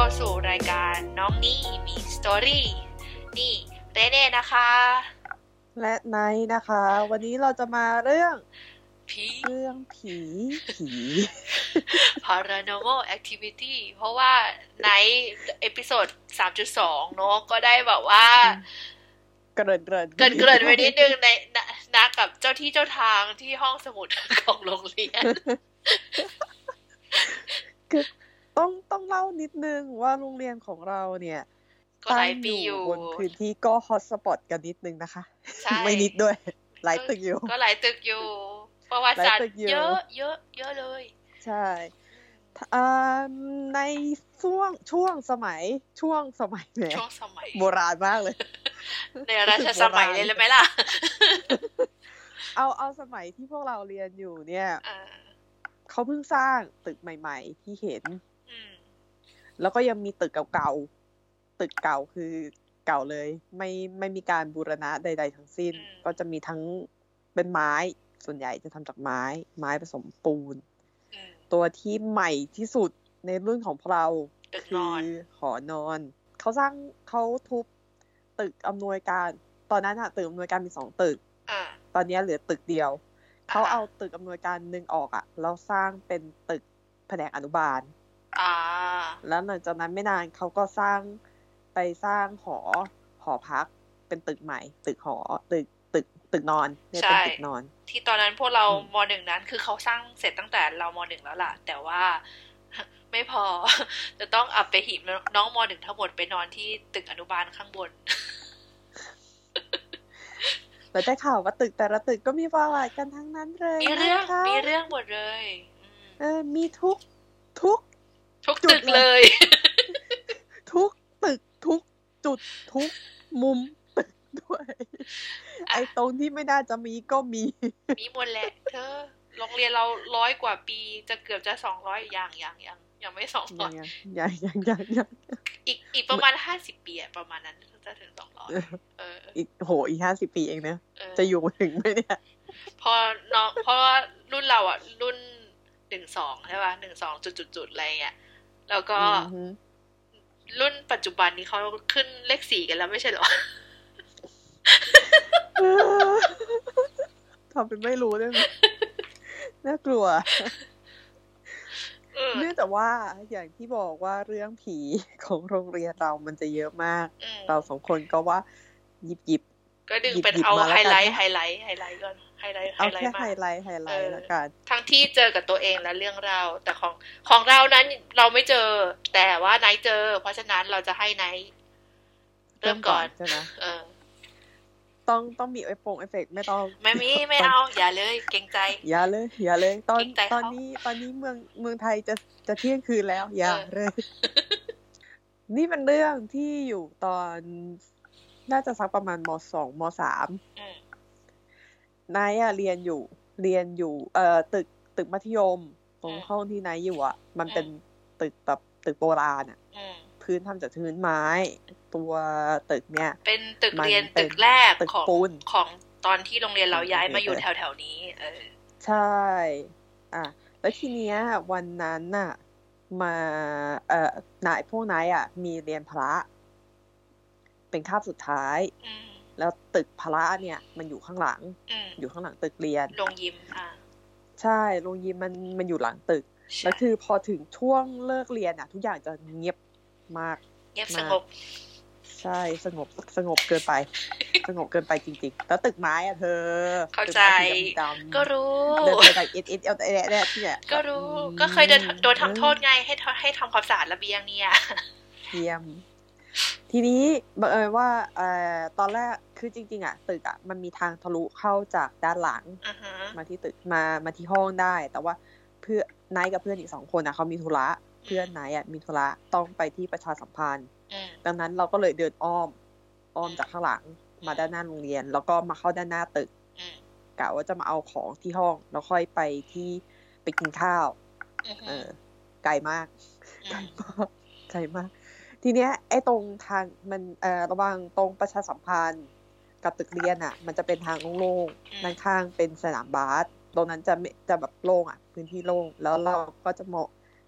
เข้าสู่รายการน้องนี่มี story นี่เรเน่นะคะ และไนท์นะคะ วันนี้เราจะมาเรื่องผีเรื่องผีผี paranormal activity เพราะว่าใน episode 3.2 เนอะก็ได้แบบว่า เกริ่นเกริ่นเกริ่นเกริ่นไปนิดนึงในนะนะกับเจ้าที่เจ้าทางที่ห้องสมุดของโรงเรียนคือ ต้องต้องเล่านิดนึงว่าโรงเรียนของเราเนี่ยก็หลายปีอยู่บนพื้นที่ก็ฮอตสปอตกันนิดนึงนะคะใช่ไม่นิดด้วย หลายตึกอยู่ ก็หลายตึกอยู่ ประวัติศาสตหลายตึร์กอยู่เยอะเยอะเยอะเลย ใช่อ่าในช่วงช่วงสมัยช่วงสมัยแหมช่วงสมัยโบราณมากเลย ในราชสมัยเลยเลยไหมล่ะ เอาเอาสมัยที่พวกเราเรียนอยู่เนี่ยอ่าเขาเพิ่งสร้างตึกใหม่ ๆ ที่เห็นอืม แล้วก็ยังมีตึกเก่าๆ ตึกเก่าคือเก่าเลย ไม่ไม่มีการบูรณะใด ๆ ทั้งสิ้น ก็จะมีทั้งเป็นไม้ส่วนใหญ่จะทำจากไม้ ไม้ผสมปูนอืมตัวที่ใหม่ที่สุดในรุ่นของพวกเราตึกคืนอนหอนอน เขาสร้างเขาทุบตึกอำนวยการ ตอนนั้นอะตึกอำนวยการมีสองตึกอ่าตอนนี้เหลือตึกเดียว เขาอ่าเอาตึกอำนวยการหนึ่งออกอะแล้วสร้างเป็นตึกแผนกอนุบาลอ่า แล้วหลังจากนั้นไม่นานเขาก็สร้างไปสร้างหอหอพัก เป็นตึกใหม่ ตึกหอตึกตึกตึกนอนเนี่ยเป็นใช่ตึกนอน ที่ตอนนั้นพวกเราอืมมหนึ่งนั้น คือเขาสร้างเสร็จตั้งแต่เรามหนึ่งแล้วล่ะ แต่ว่าไม่พอ จะต้องอับไปหิบน้องมหนึ่งทั้งหมดไปนอนที่ตึกอนุบาลข้างบนแล้วได้ข่าวว่าตึกแต่ละตึกก็มีประวัติกันทั้งนั้นเลยมีเรื่องนะคะมีเรื่องหมดเลยอืมเออมีทุกทุก ทุกจุดตึกเลเลยยทุกตึกทุกจุดทุกมุมตึกด้วย ไอ้ตรงที่ไม่น่าจะมีก็มี มีหมดแหละเธอโรงเรียนเราร้อยกว่าปีจะเกือบจะสองร้อยอย่างอย่างยังยังไม่สองร้ยัองยยังยังยังยังอีกอีกประมาณห้าสิบปีอะประมาณนั้นจะถึงสองร้อยเอออีกโหอีกห้าสิบปีเองนะเออจะอยู่ถึงไหมเนี่ย พอน้องเพราะว่ารุ่นเราอะรุ่นหนึ่งสองใช่ป่ะหนึ่งสองจุดจุดจุดอะไรเงี้ย แล้วก็อือฮึรุ่นปัจจุบันนี้เขาขึ้นเลขสี่กันแล้วไม่ใช่เหรอทำเป็นไม่รู้ได้ไหมน่ากลัวเออเนื่องจากว่าอย่างที่บอกว่าเรื่องผีของโรงเรียนเรามันจะเยอะมากอืมเราสองคนก็ว่าหยิบหยิบก็ดึงหยิบเป็นหยิบเอามาแล้วไฮกันไลท์ไฮไลท์ไฮไลท์ก่อน ไฮไลท์ไฮเอาไลแค่ท์มาไฮไลท์ไฮไลเอท์อแล้วกันทั้งที่เจอกับตัวเองและเรื่องเราวแต่ของของเรานั้นเราไม่เจอ แต่ว่าไนท์เจอ เพราะฉะนั้นเราจะให้ไนท์เริ่มก่อนใช่ไหมเออต้องต้องมีไอโฟงเอฟเฟกไม่ต้อง ไม่มีไม่เอา อย่าเลย เกรงใจ อย่าเลย อย่าเลย ตอนเกรงใจเขาตอนนี้ตอนนี้เมืองเมืองไทยจะจะเที่ยงคืนแล้ว อย่าเออเลย นี่เป็นเรื่องที่อยู่ตอนน่าจะสักประมาณมสองมสามอืม นายอะเรียนอยู่เรียนอยู่ เอ่อตึกตึกมัธยม ตรงอืมห้องที่นายอยู่อะมันอืมเป็นตึกแบบตึกโบราณอะอืมพื้นทำจากพื้นไม้ ตัวตึกเนี่ย เป็นตึกมันเรียนเป็นตึกแรกตึกของปูนของตอนที่โรงเรียนเราย้ายมาอยู่เออแถวแถวๆนี้ เออ ใช่ อะแล้วทีเนี้ยวันนั้นน่ะ มาเอ่อนายพวกนายอะ มีเรียนพละเป็นคาบสุดท้าย อืม แล้วตึกพละเนี่ยมันอยู่ข้างหลังอืมอยู่ข้างหลังตึกเรียนโรงยิมอะใช่โรงยิมมันมันอยู่หลังตึกใช่แล้วคือพอถึงช่วงเลิกเรียนอะ ทุกอย่างจะเงียบมาก เงียบมาสงบ ใช่สงบสงบเกินไป สงบเกินไปจริงๆ แล้วตึกไม้อะเธอ เข้าใจตึกไม้สีดำๆก็รู้เดินไปแบบเอ็ดเอ็ดเอลเอแดดเนี่ยก็รู้อืมก็เคยโดนโดนทำโทษไงให้ทให้ทำความสะอาดระเบียงเนี่ยเยี่ยม ทีนี้บังเอิญว่าเอ่อตอนแรกคือจริง ๆ อะ ตึกอะมันมีทางทะลุเข้าจากด้านหลังอือฮะมาที่ตึกมามาที่ห้องได้ แต่ว่าเพื่อนนายกับเพื่อนอีกสองคนอะเขามีธุระเพื่อนนายอะมีธุระต้องไปที่ประชาสัมพันธ์อืมดังนั้นเราก็เลยเดินอ้อมอ้อมจากข้างหลังมาด้านหน้าโรงเรียน แล้วก็มาเข้าด้านหน้าตึกอืมกะว่าจะมาเอาของที่ห้องแล้วค่อยไปที่ไปกินข้าวอือเอฮึอไกลมากอืไกลมมากไกลมาก ทีเนี้ยไอ้ตรงทางมันเอ่อระหว่างตรงประชาสัมพันธ์กับตึกเรียนอะ มันจะเป็นทางโล่งๆด้านข้างเป็นสนามบาสตรงนั้นจะไม่จะแบบโล่งอะ พื้นที่โล่งแล้วเราก็จะมอง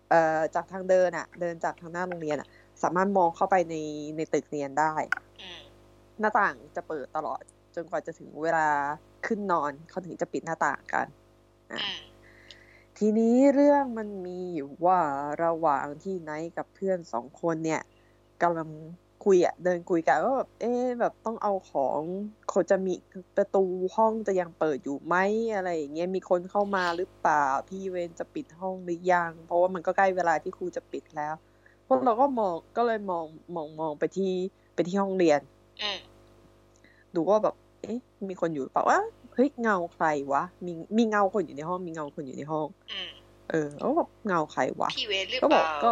เอ่อจากทางเดินอะเดินจากทางหน้าโรงเรียนอะสามารถมองเข้าไปในในตึกเรียนได้อืมหน้าต่างจะเปิดตลอด จนกว่าจะถึงเวลาขึ้นนอนเขาถึงจะปิดหน้าต่างกันอืมทีนี้เรื่องมันมีอยู่ว่าระหว่างที่ไนท์กับเพื่อนสองคนเนี่ย กำลังคุยอะเดินคุยกันว่าแบบเอ๊ะแบบต้องเอาของเขาจะมีประตูห้องจะยังเปิดอยู่ไหมอะไรอย่างเงี้ยมีคนเข้ามาหรือเปล่าพี่เวนจะปิดห้องหรือยัง เพราะว่ามันก็ใกล้เวลาที่ครูจะปิดแล้วพวกเราก็มองก็เลยมองมองมองไปที่ไปที่ห้องเรียนอืมดูว่าแบบ เอ๊ะ มีคนอยู่หรือเปล่าว่าเฮ้ยเงาใครวะมีมีเงาคนอยู่ในห้อง มีเงาคนอยู่ในห้องอืมเออแล้วแบบเงาใครวะพี่เวทหรือก็เปบอกล่าก็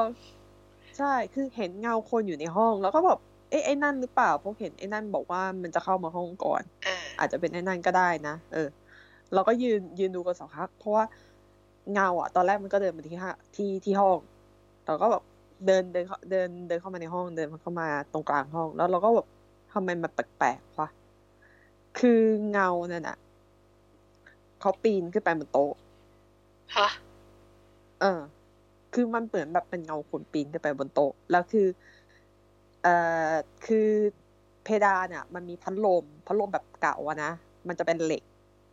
ใช่คือเห็นเงาคนอยู่ในห้อง แล้วก็แบบเอ๊ะไอ้นั่นหรือเปล่าเพราะเห็นไอ้นั่นบอกว่ามันจะเข้ามาห้องก่อนเอออาจจะเป็นไอ้นั่นก็ได้นะเออ เราก็ยืนยืนดูกันสักพักเพราะว่าเงาอะตอนแรกมันก็เดินมาที่ห้าที่ที่ห้องเราก็แบบเดินเดินเข้าเดินเดินเข้ามาในห้องเดินเข้ามาตรงกลางห้อง แล้วเราก็แบบทำไมมันแปลกๆวะคือเงานั่นอะเขาปีนขึ้นไปบนโต๊ะฮะเออ คือมันเหมือนแบบเป็นเงาคนปีนขึ้นไปบนโต๊ะ แล้วคือ เอ่อ คือเพดานอะ มันมีพัดลม พัดลมแบบเก่าอะนะ มันจะเป็นเหล็ก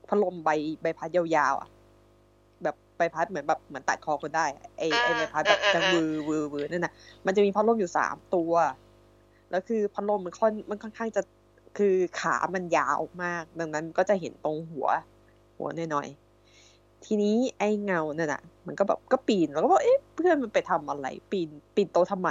พัดลมใบใบพัดยาวๆอะ แบบใบพัดเหมือนแบบเหมือนตัดคอคนได้อะไอไอใบพัดแบบจะวือวือวือนั่นน่ะ มันจะมีพัดลมอยู่สามตัว แล้วคือพัดลมมันค่อนมันค่อนข้างจะ คือขามันยาวมาก ดังนั้นก็จะเห็นตรงหัว หัวหน่อยๆ ทีนี้ไอ้เงานั่นน่ะมันก็แบบก็ปีนแล้วก็บอกเอ๊ะเพื่อนมันไปทำอะไร ปีนปีนโต๊ะทำไม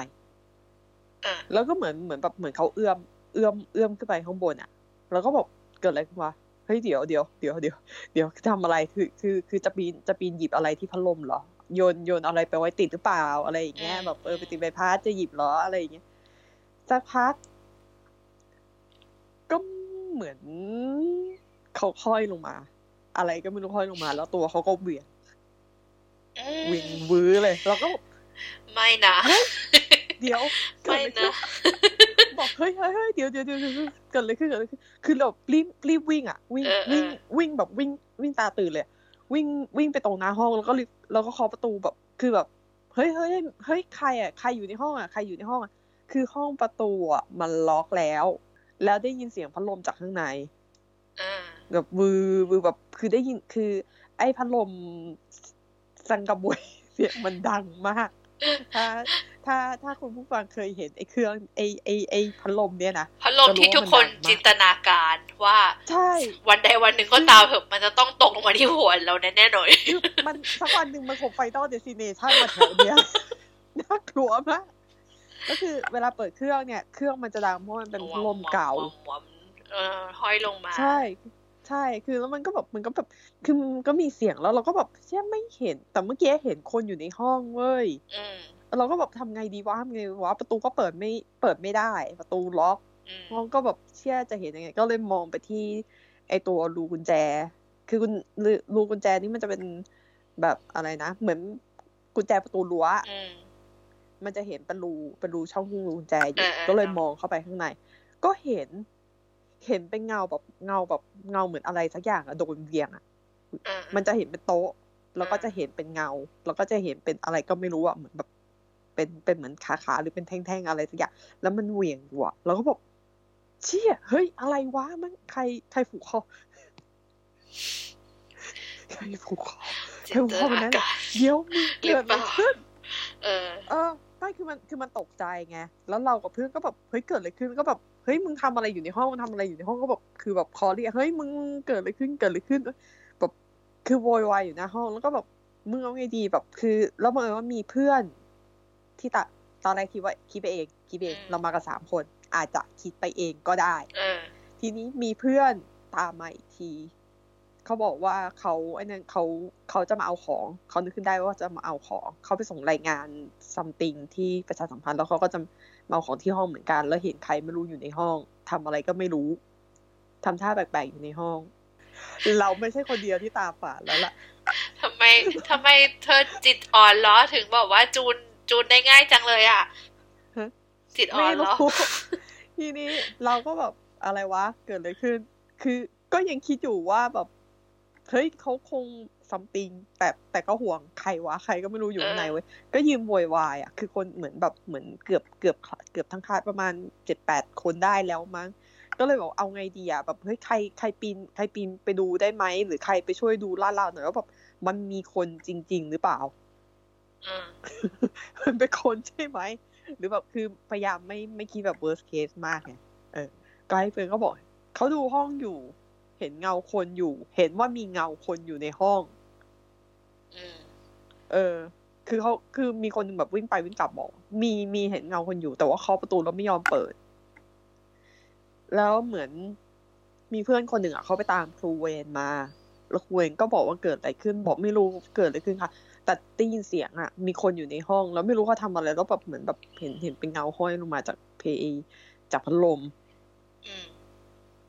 อะแล้วก็เหมือนเหมือนแบบเหมือนเขาเอื้อมเอื้อมเอื้อมขึ้นไปข้างบนอะ แล้วก็บอกเกิดอะไรขึ้นวะเฮ้ยเดี๋ยวเดี๋ยวเดี๋ยวเดี๋ยวเดี๋ยวทำอะไรคือคือคือจะปีนจะปีนหยิบอะไรที่พัดลมเหรอโยนโยนอะไรไปไว้ติดหรือเปล่าอะไรอย่างเงี้ยแบบเออไปติดใบพัดจะหยิบเหรออะไรอย่างเงี้ยสักพักก็เหมือนเขาค่อยลงมา อะไรก็ไม่รู้ค่อยลงมา แล้วตัวเขาก็เหวี่ยงอืมเหวิ่ยงวื้อเลยเราก็บอกไม่นะเดี๋ยวเกิดไม่อะไรขึ้นะนบอกเฮ้ยเฮ้ยเฮ้ยเดี๋ยวเดี๋ยวเดี๋ยวเดี๋ยวเกิดอะไรขึ้นเกิดอะไรขึ้นคือเรารีบรีบวิ่งอะวิ่งเออเออวิ่งวิ่งแบบวิ่งวิ่งตาตื่นเลยอะวิ่งวิ่งไปตรงหน้าห้องแล้วก็รีบแล้วก็เคาะประตูแบบคือแบบเฮ้ยเฮ้ยเฮ้ยใครอะใครอยู่ในห้องอะใครอยู่ในห้องอะคือห้องประตูอะมันล็อกแล้ว แล้วได้ยินเสียงพัดลมจากข้างในอ่า แบบวือวือแบบคือได้ยินคือ ไอ้พัดลมสังกะบวยเสียงมันดังมาก ถ้าถ้าถ้าคุณผู้ฟังเคยเห็นไอ้เครื่องไอ้ไอ้ไอ้พัดลมเนี่ยนะพัดลมที่ทุกคนจะรู้ว่ามันดังมากจินตนาการว่าใช่วันใดวันหนึ่งก็ตามเถอะมันจะต้องตกลงมาที่หัวเราแน่ๆหน่อยคือมันสักวันหนึ่งมันคง Final Destination มาแถวเนี้ยน่ากลัวมากก็คือเวลาเปิดเครื่องเนี่ย เครื่องมันจะดังเพราะมันเป็นพัดลมเก่าหวมๆเออห้อยลงมา ใช่ ใช่คือแล้วมันก็แบบมันก็แบบคือมันก็มีเสียงแล้วเราก็แบบเชื่อไม่เห็น แต่เมื่อกี้เห็นคนอยู่ในห้องเว้ยอืมเราก็แบบทำไงดีวะทำไงดีวะประตูก็เปิดไม่เปิดไม่ได้ ประตูล็อกอืมเราก็แบบเชื่อจะเห็นยังไง ก็เลยมองไปที่ ไอตัวรูกุญแจ คือกุญรูกุญแจนี่มันจะเป็นแบบอะไรนะ เหมือนกุญแจประตูรั้วอืมมันจะเห็นเป็นรูเป็นรูช่องรูกุญแจอยู่เออเออก็เลยเออมองเข้าไปข้างใน ก็เห็น เห็นเป็นเงาแบบเงาแบบเงาเหมือนอะไรสักอย่างอะโดนเวียงอะอ่ามันจะเห็นเป็นโต๊ะ แล้วก็อ่าจะเห็นเป็นเงา แล้วก็จะเห็นเป็นอะไรก็ไม่รู้อะเหมือนแบบเป็นเป็นเหมือนขาขาๆหรือเป็นแท่งๆอะไรสักอย่างแล้วมันเหวี่ยงอยู่อะเราก็บอกเชี่ยเฮ้ย อะไรวะมันใครใครผูกคอใครผูกคอจินตเธอว่าวันนั้นานการเดี๋ยวมึงหรือเกิดเปอะไรล่าขึ้นเออ เออไม่คือมันคือมันตกใจไงแล้วเรากับเพื่อนก็แบบเฮ้ยเกิดอะไรขึ้นก็แบบ เฮ้ยมึงทำอะไรอยู่ในห้องมึงทำอะไรอยู่ในห้องก็แบบคือแบบคอเรียกเฮ้ยมึงเกิดอะไรขึ้นเกิดอะไรขึ้นแบบคือโวยวายอยู่หน้าห้องแล้วก็แบบมึงเอาไงดีแบบคือ แล้วบังเอิญว่ามีเพื่อนที่ตะตอนแรกคิดว่าคิดไปเองคิดไปเองอืมเรามากันสามคน อาจจะคิดไปเองก็ได้เออทีนี้มีเพื่อนตามมาอีกทีเขาบอกว่าเขาไอ้นั่นเขาเขาจะมาเอาของเขานึกขึ้นได้ว่าจะมาเอาของเขาไปส่งรายงานซัมติงที่ประชาสัมพันธ์แล้วเขาก็จะมา เอาของที่ห้องเหมือนกัน แล้วเห็นใครไม่รู้อยู่ในห้องทำอะไรก็ไม่รู้ทำท่าแปลกๆอยู่ในห้อง เราไม่ใช่คนเดียวที่ตาฝาดแล้วล่ะทำไมทำไมเธอจิตอ่อนล้อถึงบอกว่าจูนจูนได้ง่ายจังเลยอะฮะจิตอ่อไม่นเหรรู้อทีนี้เราก็แบบอะไรวะ เกิดอะไรขึ้น คือก็ยังคิดอยู่ว่าแบบเฮ้ยเขาคง ซัมติงแต่แต่ก็ห่วงใครวะใครก็ไม่รู้อยู่ข้างในเว้ยก็ยืมโวยวายอะคือคนเหมือนแบบเหมือนเกือบเกือบเกือบทั้งคาดประมาณเจ็ดแปดคนได้แล้วมั้งก็เลยบอกเอาไงดีอะแบบเฮ้ยใครใครปีนใครปีนไปดูได้ไหมหรือใครไปช่วยดูลาดเราหน่อยว่าแบบมันมีคนจริง ๆ หรือเปล่ามันเป็นคนใช่ไหมหรือแบบคือพยายามไม่ไม่คิดแบบ worst case มากไงเออไกด์เฟิร์นก็บอกเขาดูห้องอยู่เห็นเงาคนอยู่ เห็นว่ามีเงาคนอยู่ในห้องเออ คือเขาคือมีคนแบบวิ่งไปวิ่งกลับบอก มีมีเห็นเงาคนอยู่ แต่ว่าเคาะประตูแล้วไม่ยอมเปิด แล้วเหมือนมีเพื่อนคนหนึ่งอะเขาไปตามครูเวนมาแล้วครูเวนก็บอกว่าเกิดอะไรขึ้น บอกไม่รู้เกิดอะไรขึ้นค่ะ แต่ได้ยินเสียงอะ มีคนอยู่ในห้อง แล้วไม่รู้เขาทำอะไรแล้วแบบเหมือนแบบเห็นเห็นเป็นเงาห้อยลงมาจากเพย์จากพัดลม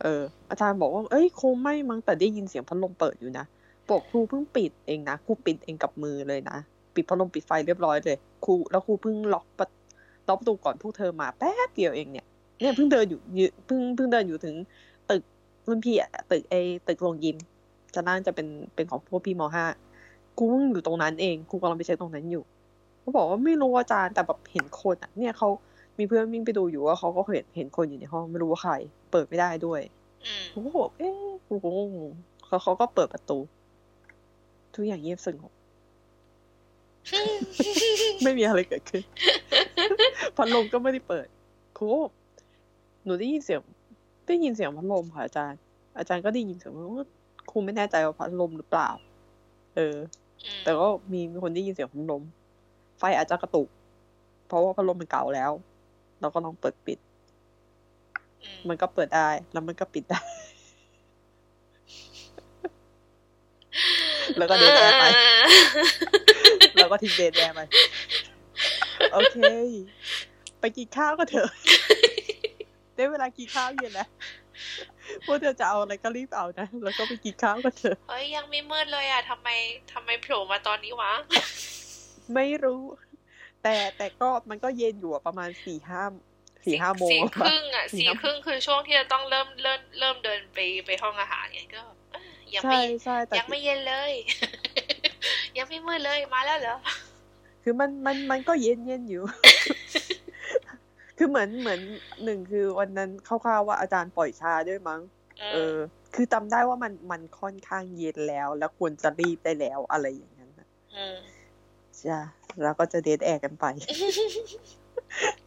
เออ อาจารย์บอกว่า เอ้ยคงไม่มั้งแต่ได้ยินเสียงพัดลมเปิดอยู่นะบอกครูเพิ่งปิดเองนะครูปิดเองกับมือเลยนะปิดพัดลมปิดไฟเรียบร้อยเลยครูแล้วครูเพิ่งล็อกประล็อกประตูก่อนพวกเธอมาแป๊บเดียวเองเนี่ยเนี่ยเพิ่งเดินอยู่เพิ่งเพิ่งเดินอยู่ถึง ตึกรุ่นพี่อะตึกไอตึกโรงยิมจะน่าจะเป็นเป็นของพวกพี่มห้าครูเพิ่งอยู่ตรงนั้นเองครูกำลังไปเช็คตรงนั้นอยู่เขาบอกว่าไม่รู้อาจารย์แต่แบบเห็นคนอะเนี่ยเขา มีเพื่อนวิ่งไปดูอยู่ว่าเขาก็เห็นเห็นคนอยู่ในห้องไม่รู้ว่าใคร เปิดไม่ได้ด้วยผมก็บอกเอ๊ะครูก็งงเขาเขาก็เปิดประตู ทุกอย่างเงียบสงบไม่มีอะไรเกิดขึ้นพัดลมก็ไม่ได้เปิดครูหนูได้ยินเสียง ได้ยินเสียงพัดลมค่ะอาจารย์ อาจารย์ก็ได้ยินเสียงว่าครูไม่แน่ใจว่าพัดลมหรือเปล่า เออ แต่ก็มีมีคนได้ยินเสียงพัดลม ไฟอาจจะกระตุก เพราะว่าพัดลมมันเก่าแล้ว เราก็ลองเปิดปิด มันก็เปิดได้ แล้วมันก็ปิดได้ แล้วก็เดินแอร์ไป แล้วก็ทิ้งเดนแอร์ไป โอเค ไปกินข้าวก็เถอะ ได้เวลากินข้าวเย็นแล้วพวกเธอจะเอาอะไรก็รีบเอานะ แล้วก็ไปกินข้าวก็เถอะเฮ้ยยังไม่มืดเลยอะทำไมทำไมโผล่มาตอนนี้วะ ไม่รู้ แต่แต่ก็มันก็เย็นอยู่ประมาณสี่ห้าสี่ห้าโมงสี่ครึ่งอะสี่ครึ่งคือช่วงที่จะต้องเริ่มเริ่มเริ่มเดินไปไปห้องอาหารไงก็ยังไม่ยังไม่เย็นเลย ยังไม่มืดเลยมาแล้วเหรอคือมันมันมันก็เย็นเย็นอยู่ คือเหมือนเหมือนหนึ่งคือวันนั้นคร่าวๆว่าอาจารย์ปล่อยชาด้วยมั้ง เออ คือจำได้ว่ามันมันค่อนข้างเย็นแล้ว แล้วควรจะรีบได้แล้วอะไรอย่างนั้นนะจ้ะ แล้วก็จะเดทแอร์กันไป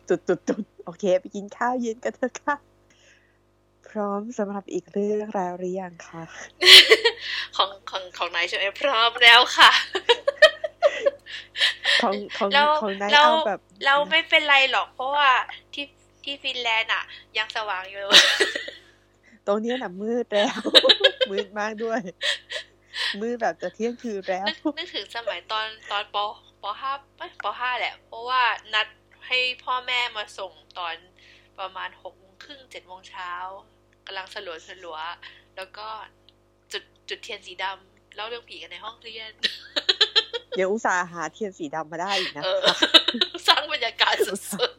จุดจุดจุดโอเค ไปกินข้าวเย็นกันเถอะค่ะ พร้อมสำหรับอีกเรื่องราวหรือยังคะของของของนายใช่ไหมพร้อมแล้วค่ะของของของนายเอาแบบ เราไม่เป็นไรหรอกเพราะว่าที่ที่ฟินแลนด์อะ ยังสว่างอยู่ ตรงนี้น่ะมืดแล้ว มืดมากด้วย มืดแบบจะเที่ยงคืนแล้วนึกถึงสมัยตอนตอนปป ห้าปห้าแหละ เพราะว่านัดให้พ่อแม่มาส่งตอนประมาณหกโมงครึ่งเจ็ดโมงเช้ากำลังสลัวสลัวแล้วก็จุดจุดเทียนสีดำเล่าเรื่องผีกันในห้องเรียนเดี๋ยวอุตส่าห์หาเทียนสีดำมาได้อีกนะสร้างบรรยากาศสุดๆ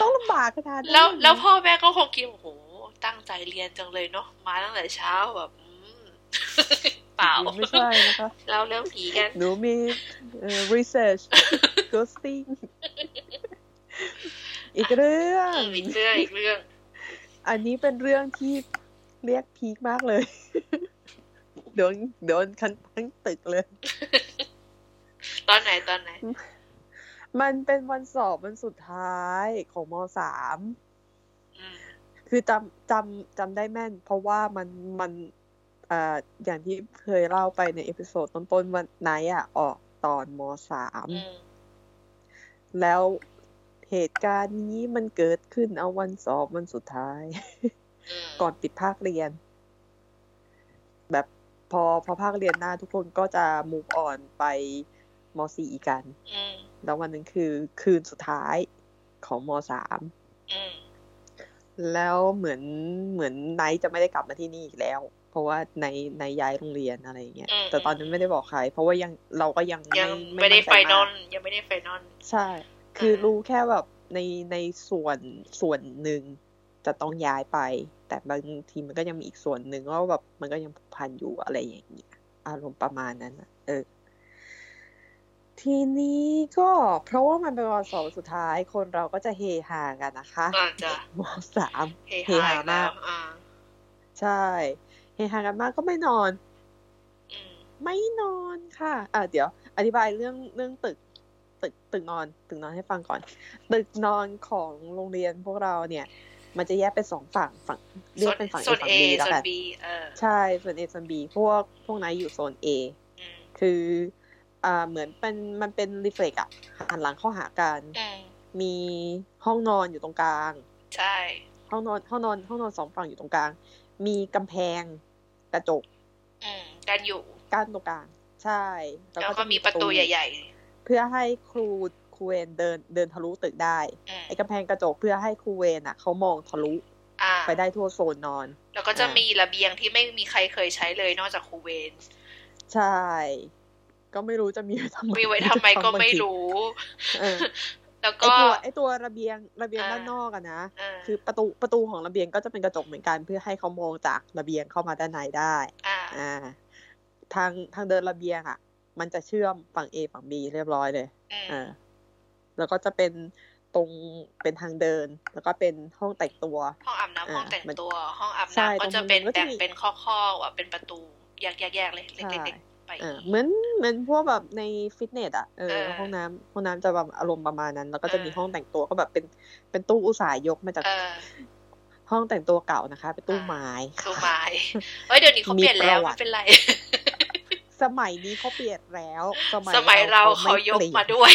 ต้องลำบากขนาดแล้วแล้วพ่อแม่ก็คงคิดโอ้โหตั้งใจเรียนจังเลยเนาะมาตั้งแต่เช้าแบบ เปล่า ไม่ใช่นะคะ เราเรื่องผีกัน หนูมี research ghosting อีกเรื่องอีกเรื่องอีกเรื่อง อันนี้เป็นเรื่องที่เรียกพีคมากเลย โดนโดนคันทั้งตึกเลย ตอนไหนตอนไหน มันเป็นวันสอบวันสุดท้ายของมสามคือจำจำจำได้แม่น เพราะว่ามันมัน อ่าอย่างที่เคยเล่าไปใน episode ต้นๆว่าไนท์อะออกตอนมสามแล้วเหตุการณ์นี้มันเกิดขึ้นเอาวันสอบวันสุดท้าย ก่อนปิดภาคเรียน แบบพอพอภาคเรียนหน้าทุกคนก็จะ move on ไปมสี่กันแล้ววันนึงคือคืนสุดท้ายของมสามแล้วเหมือนเหมือนไนท์จะไม่ได้กลับมาที่นี่อีกแล้ว เพราะว่าในในย้ายโรงเรียนอะไรเงี้ยแต่ตอนนั้นไม่ได้บอกใคร เพราะว่ายังเราก็ยังไม่ไม่ได้ finalยังไม่ได้ finalใช่ คือรู้แค่แบบในในส่วนส่วนหนึ่งจะต้องย้ายไป แต่บางทีมันก็ยังมีอีกส่วนหนึ่งว่าแบบมันก็ยังผูกพันอยู่อะไรอย่างเงี้ยอารมณ์ประมาณนั้นนะเออทีนี้ก็เพราะว่ามันเป็นวันสอบสุดท้ายคนเราก็จะเฮฮากันนะคะอ่าจ้ะมสามเฮเฮฮาฮาอีกแล้มาวกอ่าใช่เฮฮากันมากก็ไม่นอนอืมไม่นอนค่ะ อะเดี๋ยว อธิบายเรื่องเรื่องตึก ตึกตึกนอน ตึกนอนให้ฟังก่อน ตึกนอนของโรงเรียนพวกเราเนี่ย มันจะแยกเป็นสองฝั่งฝั่งเรียกเป็นฝั่งโซ A นฝั่งเอ B แล้วโซนกันบีเออใช่ส่วน A ส่วน B พวกพวกนั้นอยู่โซน A อืมคืออ่าเหมือนเป็นมันเป็นรีเฟล็กอะหันหลังเข้าหากันอืมมีห้องนอนอยู่ตรงกลาง ใช่ ห้องนอนห้องนอนห้องนอนสองฝั่งอยู่ตรงกลาง มีกำแพง กระจกอืมกันอยู่กั้นตรงกลางใช่ แล้วก็ก็จะมีประตูใหญ่เพื่อให้ครูครูเวนเดินเดินทะลุตึกได้ๆอืมไอ้กำแพงกระจกเพื่อให้ครูเวนอะเขามองทะลุอ่าไปได้ทั่วโซนนอน แล้วก็จะอ่ามีมีระเบียงที่ไม่มีใครเคยใช้เลยนอกจากครูเวนใช่ ก็ไม่รู้จะมีไว้ทำไมมีไว้ทำไมก็ไม่รู้เออ แล้วไอก็ตัวไอตัวระเบียงระเบียงอ่าด้านนอกอะนะเออคือประตูประตูของระเบียงก็จะเป็นกระจกเหมือนกัน เพื่อให้เขามองจากระเบียงเข้ามาด้านในได้อ่าอ่าทางทางเดินระเบียงอะมันจะเชื่อมฝั่ง A ฝั่ง B เรียบร้อยเลยอืมอ่าแล้วก็จะเป็นตรงเป็นทางเดิน แล้วก็เป็นห้องแต่งตัว ห้องอาบน้ำอ่าห้องแต่งมันตัว ห้องอาบใช่น้ำก็ตรงจะเป็นมันก็จะแต่งมีเป็นข้อๆว่าเป็นประตูแยกๆๆเลยเล็ใช่กๆๆ ไปอ่าเหมือนเหมือนพวกแบบในฟิตเนสอะเออเออห้องน้ำห้องน้ำจะแบบอารมณ์ประมาณนั้น แล้วก็จะมีเออห้องแต่งตัวก็แบบเป็นเป็นตู้อุตสาหยกมาจากเออห้องแต่งตัวเก่านะคะ เป็นตู้อ่าไม้ตู้ไม้เฮ้ยเดี๋ยวนี้เขาเปลี่ยนแล้วมีประวัไม่ติเป็นไรสมัยนี้เขาเปลี่ยนแล้ว สมัยสมัยเราเขายกมาด้วย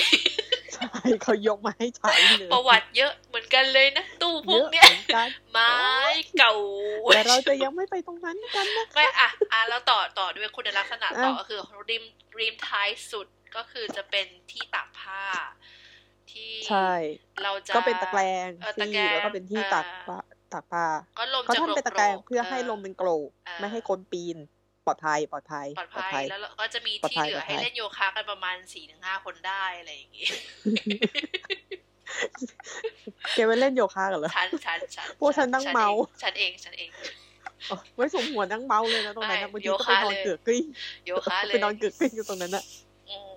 ใช่เขายกมาให้ใช้เลยประวัติเยอะเหมือนกันเลยนะ ตู้พเยวกอะเนี้ยเหมือนกันไม้เก่าแต่เราจะยังไม่ไปตรงนั้นกันนะไม่อะอะแล้วต่อต่อด้วยคุณลักษณะต่ออะก็คือริมริมท้ายสุดก็คือจะเป็นที่ตากผ้า ที่ใช่เราจะก็เป็นตะแกรงเออสิตะแกรงแล้วก็เป็นที่เออตากผ้าตากผ้าก็ลมเขาจะทำเป็นตะแกรงเพื่อให้ลมเป็นโกรกเออไม่ให้คนปีน ปลอดภัยปลอดภัยปลอดภัย แล้วก็จะมีปลอดที่ภัยเหลือปลอดภัยให้เล่นโยคะกันประมาณสี่ถึงห้าคนได้อะไรอย่างงี้แกไปเล่นโยคะกันเหรอฉันฉันฉันพวกฉันนั่งเมาฉันเองฉันเองอ๋อไว้สมหัวนั่งเมาเลยนะตรงนั้นนะไม่บางทีโยก็คะไปนอนเลยเกือกกลิ้งโยคะเลยไปนอนเกือกกลิ้งอยู่ตรงนั้นอะอืม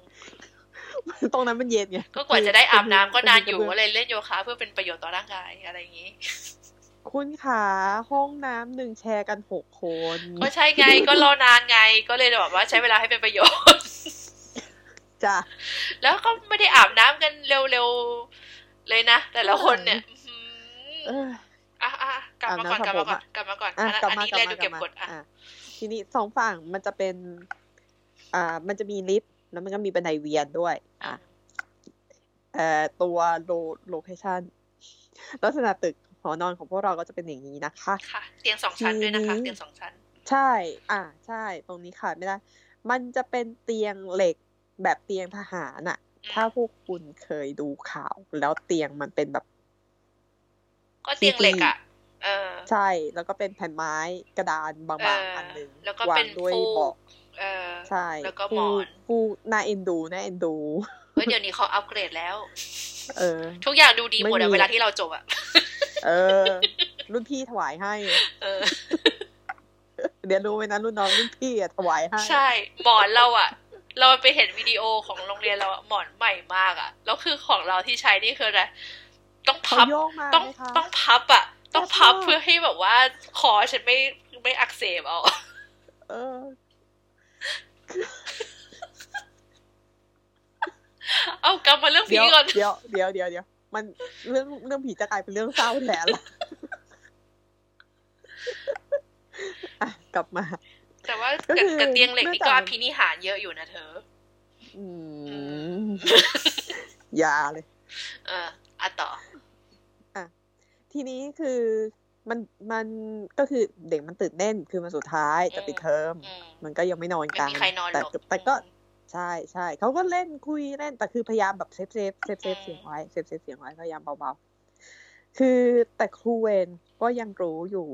ตรงนั้นมันเย็นไงก็กว่าจะได้อาบน้ำก็นานอยู่เป็ก็เลยเล่นโยคะเพื่อเป็นประโยชน์ต่อร่างกายอะไรอย่างงี้ คุณขาห้องน้ำหนึ่งแชร์กันหกคน ก็ใช่ไงก็รอนานไงก็เลยแบบว่าใช้เวลาให้เป็นประโยชน์จ้ะแล้วก็ไม่ได้อาบน้ำกันเร็วๆเลยนะ แต่ละคนเนี่ยอื้อเอหือออะอะกลับมาก่อนกอาลับบน้ำมาก่อนสระผมอะกลับมาก่อนอะอันนั้นกลับอันมานี้กลับเล่นมาดูเก็บลักดอะทีนี้สองฝั่งมันจะเป็น อ่า มันจะมีลิฟต์แล้วมันก็มีบันไดเวียนด้วย อะเอ่อตัว lo location ลักษณะตึกห อนอนของพวกเราก็จะเป็นอย่างนี้นะคะค่ะเตียงสองชั้นด้วยนะคะทีนี้เตียงสองชั้น ใช่ อ่าใช่ ตรงนี้ขาดไม่ได้ มันจะเป็นเตียงเหล็กแบบเตียงทหารน่ะอืมถ้าพวกคุณเคยดูข่าว แล้วเตียงมันเป็นแบบ ก็เตียงเหล็กอะเออใช่ แล้วก็เป็นแผ่นไม้กระดานบางเออๆอันหนึ่งแล้วก็วางด้วยฟูกเป็นเบาะเออใช่ แล้วก็ฟูหมอนฟูน่าเอ็นดูน่าเอ็นดูเฮ้ยเดี๋ยวนี้เขาอัปเกรดแล้ว เออ ทุกอย่างดูดีหมดไม่อะมีเวลาที่เราจบอะ เออ รุ่นพี่ถวายให้เออเดี๋ยวรู้ไว้นะรุ่นน้องรุ่นพี่อะถวายให้ใช่ หมอนเราอะเราไปเห็นวิดีโอของโรงเรียนเราอะหมอนใหม่มากอะแล้วคือของเราที่ใช้นี่คืออะไรต้องเขาพับโยกมาต้องไหมคะต้องพับอะต้องพับพับมากเพื่อให้แบบว่าคอฉันไม่ไม่อักเสบเอาเออเอากลับมาเรื่องผีเดี๋ยวก่อน เดี๋ยวเดี๋ยวเดี๋ยวเดี๋ยว มันเรื่องเรื่องผีจะกลายเป็นเรื่องเศร้าแทนละอะกลับมา แต่ว่าก็กับคือกับเตียงเหล็กนี่เนื่องก็จากอภินิหารเยอะอยู่นะเธอ อืมอยาเลย เอออะต่อทีนี้คือมันมันก็คือเด็กมันตื่นเต้นคือมันสุดท้ายจะปิดเทอมอืมมันก็ยังไม่นอนกันไม่มีใครนอนหรอกแต่แต่ก็ ใช่ใช่เขาก็เล่นคุยเล่นแต่คือพยายามแบบ save save save save เสียงไว้ save save เสียงไว้พยายามเบาๆคือแต่ครูเวนก็ยังรู้อยู่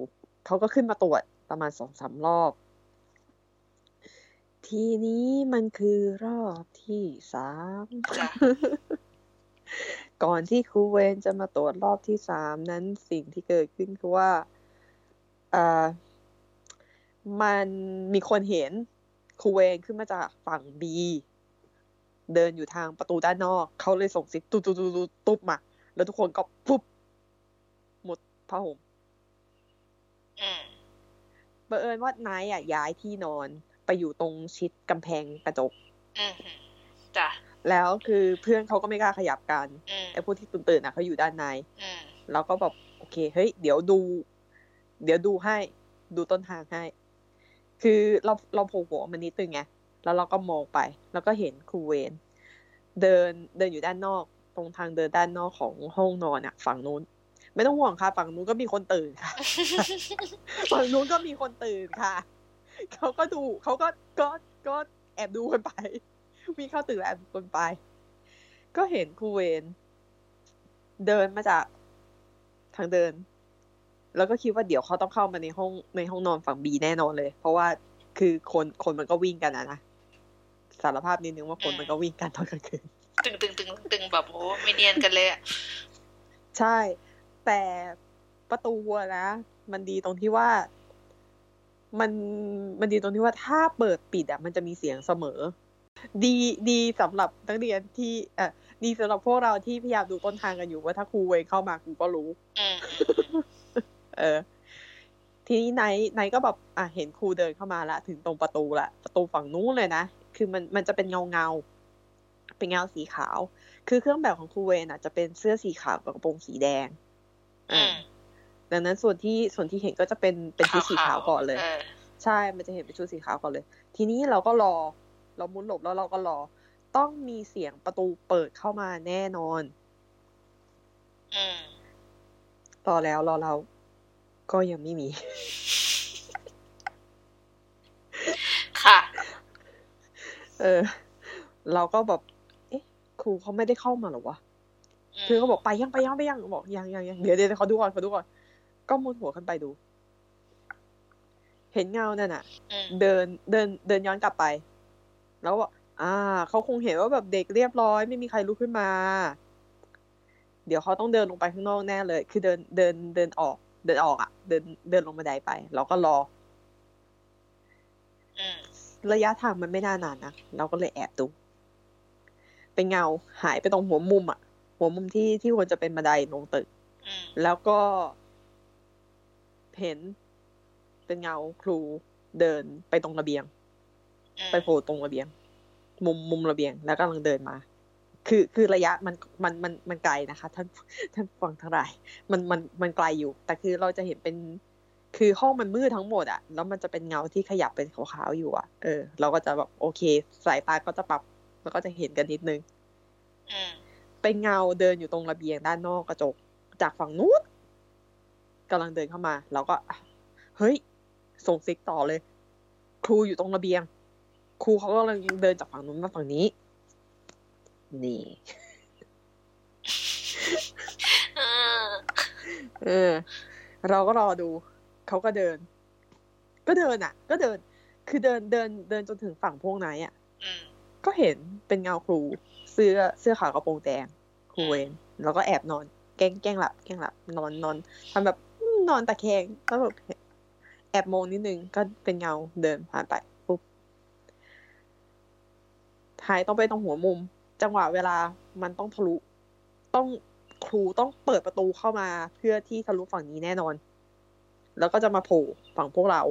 เขาก็ขึ้นมาตรวจประมาณสองสามรอบ ทีนี้มันคือรอบที่สามก่อนที่ครูเวนจะมาตรวจรอบที่สามนั้นสิ่งที่เกิดขึ้นคือว่าอ่อมันมีคนเห็น ครูเวนขึ้นมาจากฝั่งบีเดินอยู่ทางประตูด้านนอก เขาเลยส่งซิกตุ๊บตุ๊บตุ๊บตุ๊บตุ๊บมา แล้วทุกคนก็ปุ๊บ หมดผ้าห่มอืมบังเอิญว่านายอะย้ายที่นอนไปอยู่ตรงชิดกำแพงกระจกอืมจ้ะแล้วคือเพื่อนเขาก็ไม่กล้าขยับกันอืมไอ้พวกที่ตื่นๆน่ะเขาอยู่ด้านในอืมเราก็แบบโอเค เฮ้ย เดี๋ยวดู เดี๋ยวดูให้ ดูต้นทางให้ คือเราเราโผล่หัวมานิดนึงไงแล้วเราก็มองไป แล้วก็เห็นครูเวนเดินเดินอยู่ด้านนอก ตรงทางเดินด้านนอกของห้องนอนอะฝั่งนู้น ไม่ต้องห่วงค่ะ ฝั่งนู้นก็มีคนตื่นค่ะ ฝั่งนู้นก็มีคนตื่นค่ะเขาก็ดูเขาก็ก็ก็แอบดูกันไป มีเข้าตื่นแล้วแอบดูกันไป ก็เห็นครูเวนเดินมาจากทางเดิน แล้วก็คิดว่าเดี๋ยวเขาต้องเข้ามาในห้องในห้องนอนฝั่งบีแน่นอนเลย เพราะว่าคือคนคนมันก็วิ่งกันอะนะสารภาพนิดนึงว่าคนมันก็วิ่งกันตอนกลางคืนตึงตึงตึงตึงแบบโอ้ไม่เนียนกันเลยอะใช่ แต่ประตูอะนะมันดีตรงที่ว่า มันมันดีตรงที่ว่าถ้าเปิดปิดอะมันจะมีเสียงเสมอ ดีดีสำหรับนักเรียนที่เอ่อดีสำหรับพวกเราที่พยายามดูต้นทางกันอยู่ว่าถ้าครูเวรเข้ามากูก็รู้อืม เออ ทีนี้ไนท์ไนท์ก็แบบอะเห็นครูเดินเข้ามาละ ถึงตรงประตูละประตูฝั่งนู้นเลยนะ คือมันมันจะเป็นเงาเงาๆเป็นเงาสีขาว คือเครื่องแบบของครูเวนอะ จะเป็นเสื้อสีขาวกับกระโปรงสีแดงอืมดังนั้นส่วนที่ส่วนที่เห็นก็จะเป็นเป็นชุดสีขาวก่อนเลยเออใช่ มันจะเห็นเป็นชุดสีขาวก่อนเลย ทีนี้เราก็รอ เรามุนหลบแล้วเราก็รอ ต้องมีเสียงประตูเปิดเข้ามาแน่นอนอืมรอแล้วรอเรา ก็ยังไม่มี ค่ะ เออ เราก็แบบ เอ๊ะ ครูเขาไม่ได้เข้ามาเหรอวะเพื่อนก็บอกไปยังไปยังไปยังบอกยังยังยังเดี๋ยวเดี๋ยวเขาดูก่อนเขาดูก่อน ก็มุนหัวขึ้นไปดู เห็นเงานั่นน่ะอืมเดินเดินเดินย้อนกลับไป แล้วบอกอ่าเขาคงเห็นว่าแบบเด็กเรียบร้อย ไม่มีใครลุกขึ้นมา เดี๋ยวเขาต้องเดินลงไปข้างนอกแน่เลย คือเดินเดินเดินออก เดินออกอะ เดินเดินลงบันไดไป เราก็รออืมระยะทางมันไม่น่านานนะเราก็เลยแอบดูเป็นเงาหายไปตรงหัวมุมอะ หัวมุมที่ที่ควรจะเป็นบันไดลงตึกอืมแล้วก็ เห็น เป็นเงาครูเดินไปตรงระเบียงอืมไปโผล่ตรงระเบียง มุมมุมระเบียงแล้วกำลังเดินมา คือคือระยะมันมันมันมันไกลนะคะท่านท่านฟังทั้งหลายมันมันมันไกลอยู่ แต่คือเราจะเห็นเป็นคือห้องมันมืดทั้งหมดอะแล้วมันจะเป็นเงาที่ขยับเป็นขาวๆอยู่อะเออ เราก็จะแบบโอเค สายตาก็จะปรับแล้วก็จะเห็นกันนิดนึงอืมเป็นเงาเดินอยู่ตรงระเบียงด้านนอกกระจก จากฝั่งนู้นกำลังเดินเข้ามา เราก็อะเฮ้ย ส่งซิกต่อเลย ครูอยู่ตรงระเบียง ครูเขากำลังเดินจากฝั่งนู้นมาฝั่งนี้ นี่เออเออ เราก็รอดู เขาก็เดิน ก็เดินอะ ก็เดิน คือเดินเดินเดินจนถึงฝั่งพวกไหนอะอืมก็เห็นเป็นเงาครู เสื้อเสื้อขาวกระโปรงแดงครูเวนแล้วก็แอบนอน แกล้งแกล้งหลับแกล้งหลับนอนนอนทำแบบอืมนอนตะแคงแล้วแบบแอบมองนิดนึงก็เป็นเงาเดินผ่านไปปุ๊บหายต้องไปตรงหัวมุม จังหวะเวลามันต้องทะลุต้องครูต้องเปิดประตูเข้ามาเพื่อที่ทะลุฝั่งนี้แน่นอน แล้วก็จะมาโผล่ฝั่งพวกเรา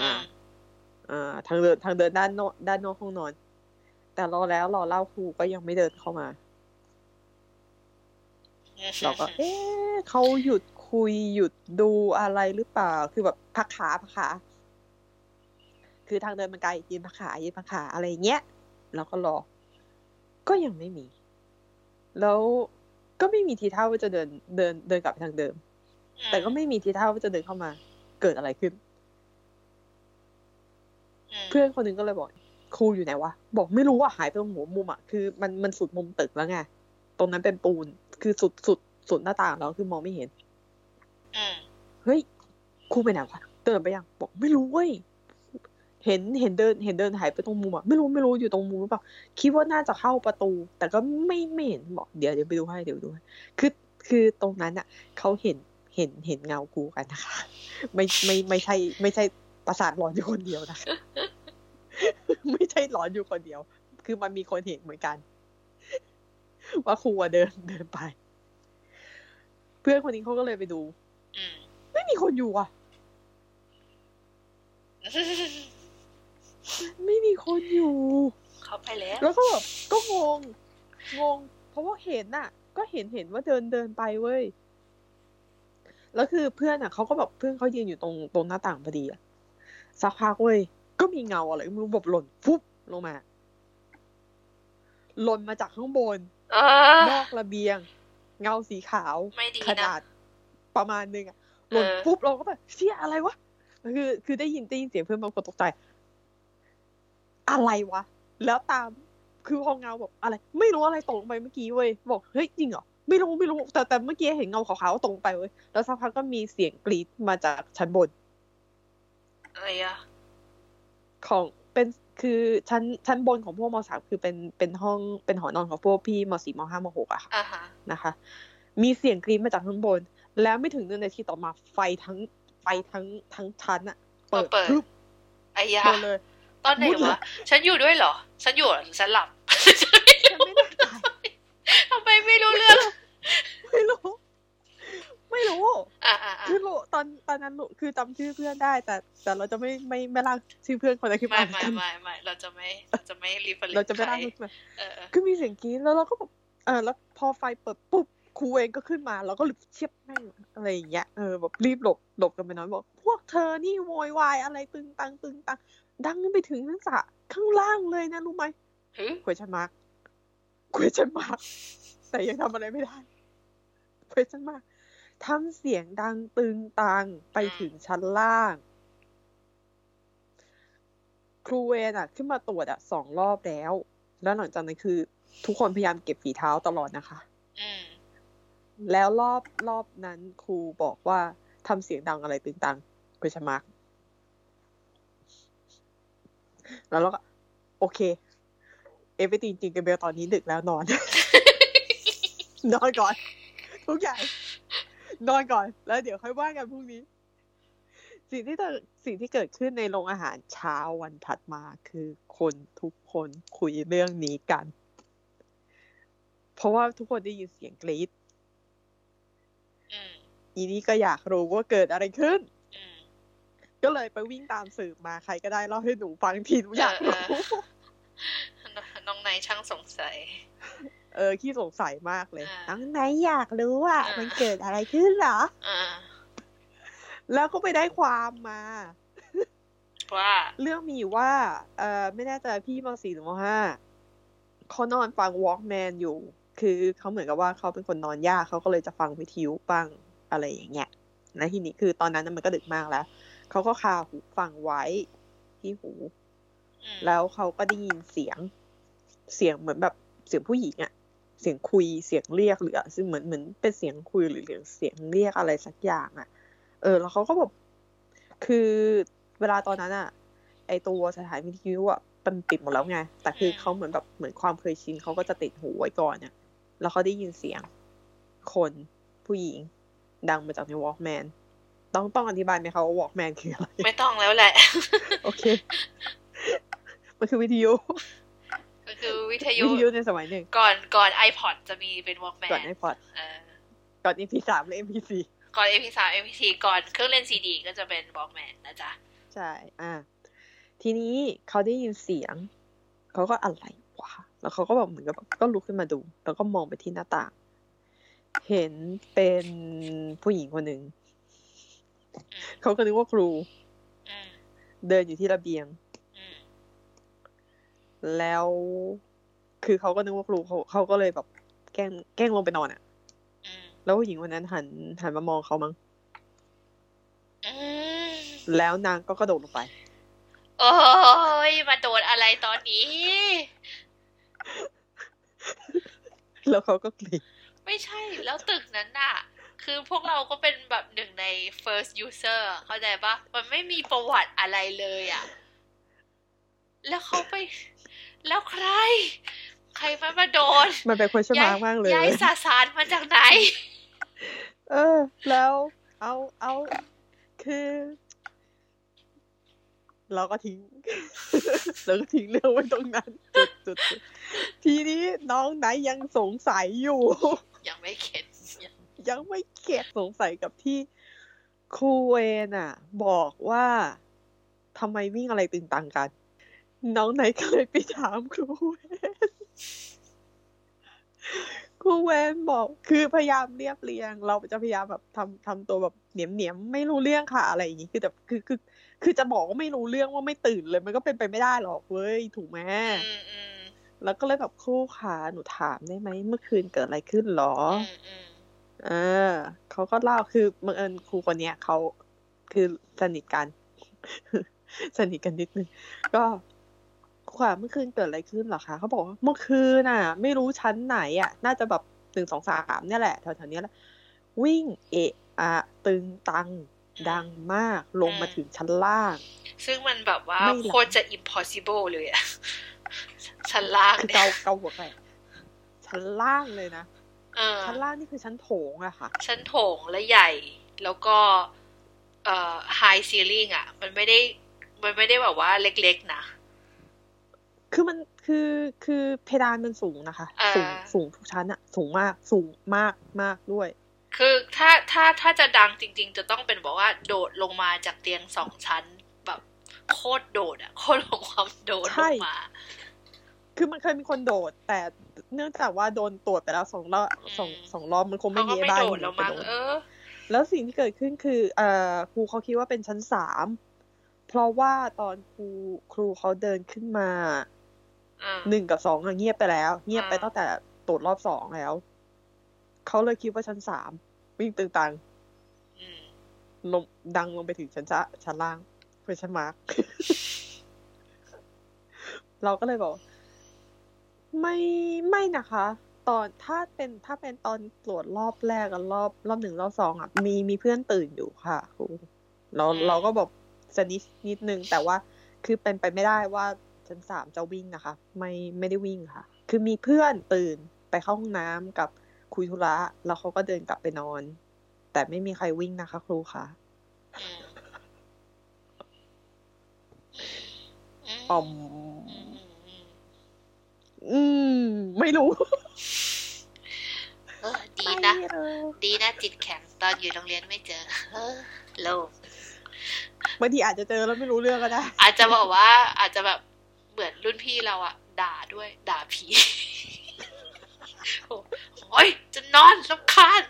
อืมอ่า ทางเดินทางเดินด้านนอกด้านนอกห้องนอน แต่รอแล้วรอเล่าครูก็ยังไม่เดินเข้ามาเราก็ เอ๊ะเขาหยุดคุยหยุดดูอะไรหรือเปล่า คือแบบพักขาพักขา คือทางเดินมันไกลยืนพักขายืนพักขาอะไรอย่างเงี้ยเราก็รอ ก็ยังไม่มี แล้วก็ไม่มีทีท่าว่าจะเดินเดินเดินกลับไปทางเดิม แต่ก็ไม่มีทีท่าว่าจะเดินเข้ามา เกิดอะไรขึ้น เพื่อนคนหนึงก็เลยบอกครูอยู่ไหนวะ บอกไม่รู้ว่าหายไปตรงหัวมุมอะ คือมันมันสุดมุมตึกแล้วไง ตรงนั้นเป็นปูน คือสุดสุดสุดหน้าต่างแล้วคือมองไม่เห็นอืมเฮ้ยครูไปไหนวะเดินไปยัง บอกไม่รู้เว้ย เห็นเห็นเดินเห็นเดินหายไปตรงมุมอะไม่รู้ไม่รู้อยู่ตรงมุมหรือเปล่าคิดว่าน่าจะเข้าประตู แต่ก็ไม่ไม่เห็นบอกเดี๋ยวเดี๋ยวไปดูให้เดี๋ยวไปดูให้คือคือตรงนั้นอะเขาเห็นเห็นเห็นเงากูกันนะคะไม่ไม่ไม่ใช่ ไม่ใช่ประสาทหลอนอยู่คนเดียวนะคะไม่ใช่หลอนอยู่คนเดียว คือมันมีคนเห็นเหมือนกัน ว่าครูอะเดินเดินไป เพื่อนคนนี้เขาก็เลยไปดูอืมไม่มีคนอยู่อะ ไม่มีคนอยู่ เขาไปแล้ว แล้วก็แบบก็งง งง เพราะว่าเห็นน่ะ ก็เห็นเห็นว่าเดินเดินไปเว้ย แล้วคือเพื่อนอะเขาก็แบบเพื่อนเขายืนอยู่ตรงตรงหน้าต่างพอดีอะสักพักเว้ย ก็มีเงาอะไรไม่รู้แบบหล่นฟุบลงมา หล่นมาจากข้างบนเออนอกระเบียง เงาสีขาวไม่ดีขนะนาดประมาณนึงอะหล่นเออปุ๊บเราก็แบบเชี่ยอะไรวะคือ คือได้ยินได้ยินเสียงเพื่อนบางคนตกใจ อะไรวะ แล้วตามคือพอเงาแบบอะไร ไม่รู้อะไรตกลงไปเมื่อกี้เว้ยบอกเฮ้ยจริงเหรอไม่รู้ไม่รู้แต่แต่เมื่อกี้เห็นเงาขาวๆตกลงไปเว้ยแล้วสักพักก็มีเสียงกรีดมาจากชั้นบนอะไรอะของเป็นคือชั้นชั้นบนของพวกมสามคือเป็นเป็นห้องเป็นหอนอนของพวกพี่มสี่มห้ามหกอะค่ะอ่าฮะนะคะ มีเสียงกรีดมาจากข้างบน แล้วไม่ถึงหนึ่งนาทีต่อมาไฟทั้งไฟทั้งทั้งชั้นอะเปิดเปิดพรึบไอ้ยาเปิดเลยต อนไหนมืดเลวะยฉันอยู่ด้วยเหรอ ฉันอยู่เหรอหรือฉันหลับฉันไม่แน่ใจทำไมไม่รู้เรื่อง ไม่รู้ ไม่รู้อ่าอ่าอ่าคือรู้ตอนตอนนั้นรู้คือจำชื่อเพื่อนได้ แต่ แต่เราจะไม่ไม่ไม่ร่างชื่อเพื่อนคนนั้นขึ้นไม่มาไม่ไม่ไม่เราจะไม่เราจะไม่รีเฟรเราจะไม่ร่างขึ้นมาเออเออคือมีเสียงกรีดแล้วเราก็แบบเออแล้วพอไฟเปิดปุ๊บ ครูเองก็ขึ้นมาเราก็รีบเชียบแม่งอะไรอย่างเงี้ยเออแบบรีบหลบหลบกันไปหน้อยบอก พวกเธอนี่โวยวายอะไรตึงตังตึงตังดังขึ้นไปถึงนักศึกษาข้างล่างเลยนะรู้ไหมหึ question mark question mark แต่ยังทำอะไรไม่ได้ question mark ทำเสียงดังตึงตังไปถึงชั้นล่าง ครูเวนอะขึ้นมาตรวจอะสองรอบแล้ว แล้วหลังจากนั้นคือ ทุกคนพยายามเก็บฝีเท้าตลอดนะคะ อืม แล้วรอบรอบนั้นครูบอกว่าทำเสียงดังอะไรตึงตัง question mark แล้วเราก็ โอเค เอฟไปจริงกันเบลตอนนี้ดึกแล้วนอน นอนก่อน ทุกอย่างนอนก่อน แล้วเดี๋ยวค่อยว่ากันพรุ่งนี้ สิ่งที่เกิดสิ่งที่เกิดขึ้นในโรงอาหารเช้าวันถัดมาคือคนทุกคนคุยเรื่องนี้กัน เพราะว่าทุกคนได้ยินเสียงกรี๊ด อีนี่ก็อยากรู้ว่าเกิดอะไรขึ้นอืมก็เลยไปวิ่งตามสืบมาใครก็ได้เล่าให้หนูฟังทีหนูอยากรู้เออน้องนายช่างสงสัย เออขี้สงสัยมากเลยอ่าน้องไหนอยากรู้อะอ่ามัมันเกิดอะไรขึ้นเหรออ่าแล้วก็ไปได้ความมาว่าเรื่องมีอยู่ว่าเออไม่แน่ใจพี่มสี่หรือมห้าเขานอนฟังวอล์กแมนอยู่ คือเขาเหมือนกับว่าเขาเป็นคนนอนยากเขาก็เลยจะฟังวิทยุบ้าง อะไรอย่างเงี้ยแล้วทีนี้คือตอนนั้นน่ะมันก็ดึกมากแล้วเขาก็คาหูฟังไว้ที่หูอืมแล้วเขาก็ได้ยินเสียง เสียงเหมือนแบบเสียงผู้หญิงอะเสียงคุยเสียงเรียกหรืออะซึ่งเหมือนเหมือนเป็นเสียงคุยหรือเสียงเรียกอะไรสักอย่างอะเออ แล้วเขาก็แบบคือเวลาตอนนั้นอะไอตัวสถานวิทยุอะมันปิดหมดแล้วไง แต่คือเขาเหมือนแบบเหมือนความเคยชินเขาก็จะติดหูไว้ก่อนเนี่ยแล้วเขาได้ยินเสียงคนผู้หญิง ดังมาจากในวอล์กแมนต้องต้องอธิบายไหมคะว่าวอล์กแมนคืออะไร ไม่ต้องแล้วแหละ โอเค มันคือวิทยุก็คือวิทยุวิทยุในสมัยหนึ่ง ก่อนก่อน iPod จะมีเป็น Walkman ก่อนไอพอดเออก่อน MP3 และ MP4 ก่อน MP3 MP4 ก่อนเครื่องเล่นซีดีก็จะเป็น Walkman นะจ๊ะ ใช่ อ่า ทีนี้เขาได้ยินเสียง เขาก็อะไรวะ แล้วเขาก็แบบเหมือนกับแบบก็ลุกขึ้นมาดู แล้วก็มองไปที่หน้าต่าง เห็นเป็นผู้หญิงคนหนึ่งอืมเขาก็นึกว่าครูอืมเดินอยู่ที่ระเบียงอืมแล้ว คือเขาก็นึกว่าครูเขาเขาก็เลยแบบแกล้งแกล้งลงไปนอนอะอืมแล้วผู้หญิงคนนั้นหันหันมามองเขามั้งอืมแล้วนางก็กระโดดลงไป โอ้ยมาโดนอะไรตอนนี้ แล้วเขาก็กรีด ไม่ใช่แล้วตึกนั้นน่ะ คือพวกเราก็เป็นแบบหนึ่งใน first user เข้าใจปะมันไม่มีประวัติอะไรเลยอะแล้วเขาไป แล้วใคร ใครมามาโดน มันเป็น question mark มากเลยยายสาสารมาจากไหน เออ แล้ว เอาเอาคือ เราก็ทิ้งเราก็ทิ้งเรื่องไว้ตรงนั้นจุดจุดจุดทีนี้น้องไหนยังสงสัยอยู่ ยังไม่เข็ดยังยังไม่เข็ดสงสัยกับที่ครูเวนอะ บอกว่าทำไมวิ่งอะไรตึงตังกัน น้องไหนก็เลยไปถามครูเวนครูเวนบอกคือพยายามเรียบเรียง เราจะพยายามแบบทำทำตัวแบบเหนียมเหนียมๆไม่รู้เรื่องค่ะอะไรอย่างงี้คือแบบคือคือ คือจะบอกว่าไม่รู้เรื่องว่าไม่ตื่นเลย มันก็เป็นไปไม่ได้หรอกเว้ยถูกไหมอืมอืมแล้วก็เลยแบบครูขาหนูถามได้ไหมเมื่อคืนเกิดอะไรขึ้นหรออืมอืมเออเขาก็เล่าคือบังเอิญครูคนเนี้ยเขาคือสนิทกัน สนิทกันนิดนึงก็ครูขาเมื่อคืนเกิดอะไรขึ้นเหรอคะเขาบอกว่าเมื่อคืนน่ะ ไม่รู้ชั้นไหนอะ น่าจะแบบหนึ่งสองสามเนี่ยแหละแถวๆเนี้ยแหละวิ่งเอะอะตึงตัง ดังมากลงมาถึงชั้นล่าง ซึ่งมันแบบว่าไม่หลับโคตรจะ impossible เลยอะชั้นล่างคือเนี่เกายเกาหัวไปชั้นล่างเลยนะเออชั้นล่างนี่คือชั้นโถงอะค่ะ ชั้นโถงและใหญ่ แล้วก็เอ่อ high ceiling อะมันไม่ได้มันไม่ได้แบบว่าเล็กๆนะ คือมันคือคือเพดานมันสูงนะคะอ่าสูงสูงทุกชั้นอะสูงมากสูงมากมากด้วย คือถ้าถ้าถ้าจะดังจริง ๆ จะต้องเป็นบอกว่าโดดลงมาจากเตียงสองชั้นแบบโคตรโดดอะโคตรลงความโดดใช่ลงมา คือมันเคยมีคนโดด แต่เนื่องจากว่าโดนตรวจไปแล้วสองรอบสองสองรอบมันคงไม่เขาก็มีไม่บ้านโดดที่แล้วไปมั้งโดดเออ แล้วสิ่งที่เกิดขึ้นคือเอ่อครูเขาคิดว่าเป็นชั้นสามเพราะว่าตอนครูครูเขาเดินขึ้นมาอ่าหนึ่งกับสองอะเงียบไปแล้ว เงียบไปอ่าตั้งแต่ตรวจรอบสองแล้ว เขาเลยคิดว่าชั้นสามวิ่งตึงตังอืมลงดังลงไปถึงชั้นจะชั้นล่างเป็นชั้นมาร์กเราก็เลยบอก ไม่ไม่นะคะ ตอนถ้าเป็นถ้าเป็นตอนตรวจรอบแรกกับรอบรอบหนึ่งรอบสองอะมีมีเพื่อนตื่นอยู่ค่ะครูเราเราก็บอกสนิดนิดนึงแต่ว่าคือเป็นไปไม่ได้ว่าชั้นสามจะวิ่งนะคะ ไม่ไม่ได้วิ่งค่ะ คือมีเพื่อนตื่นไปเข้าห้องน้ำกับ คุยธุระแล้วเขาก็เดินกลับไปนอน แต่ไม่มีใครวิ่งนะคะ ครูค่ะอืมอืมออมอืมอืมอืม ไม่รู้เออดีนะไม่รู้ดีนะจิตแข็งตอนอยู่โรงเรียนไม่เจอเออโล่งบางทีอาจจะเจอแล้วไม่รู้เรื่องก็ได้ อาจจะบอกว่า อาจจะแบบเหมือนรุ่นพี่เราอะด่าด้วย ด่าผี โอ้ยจะนอนรำคาญ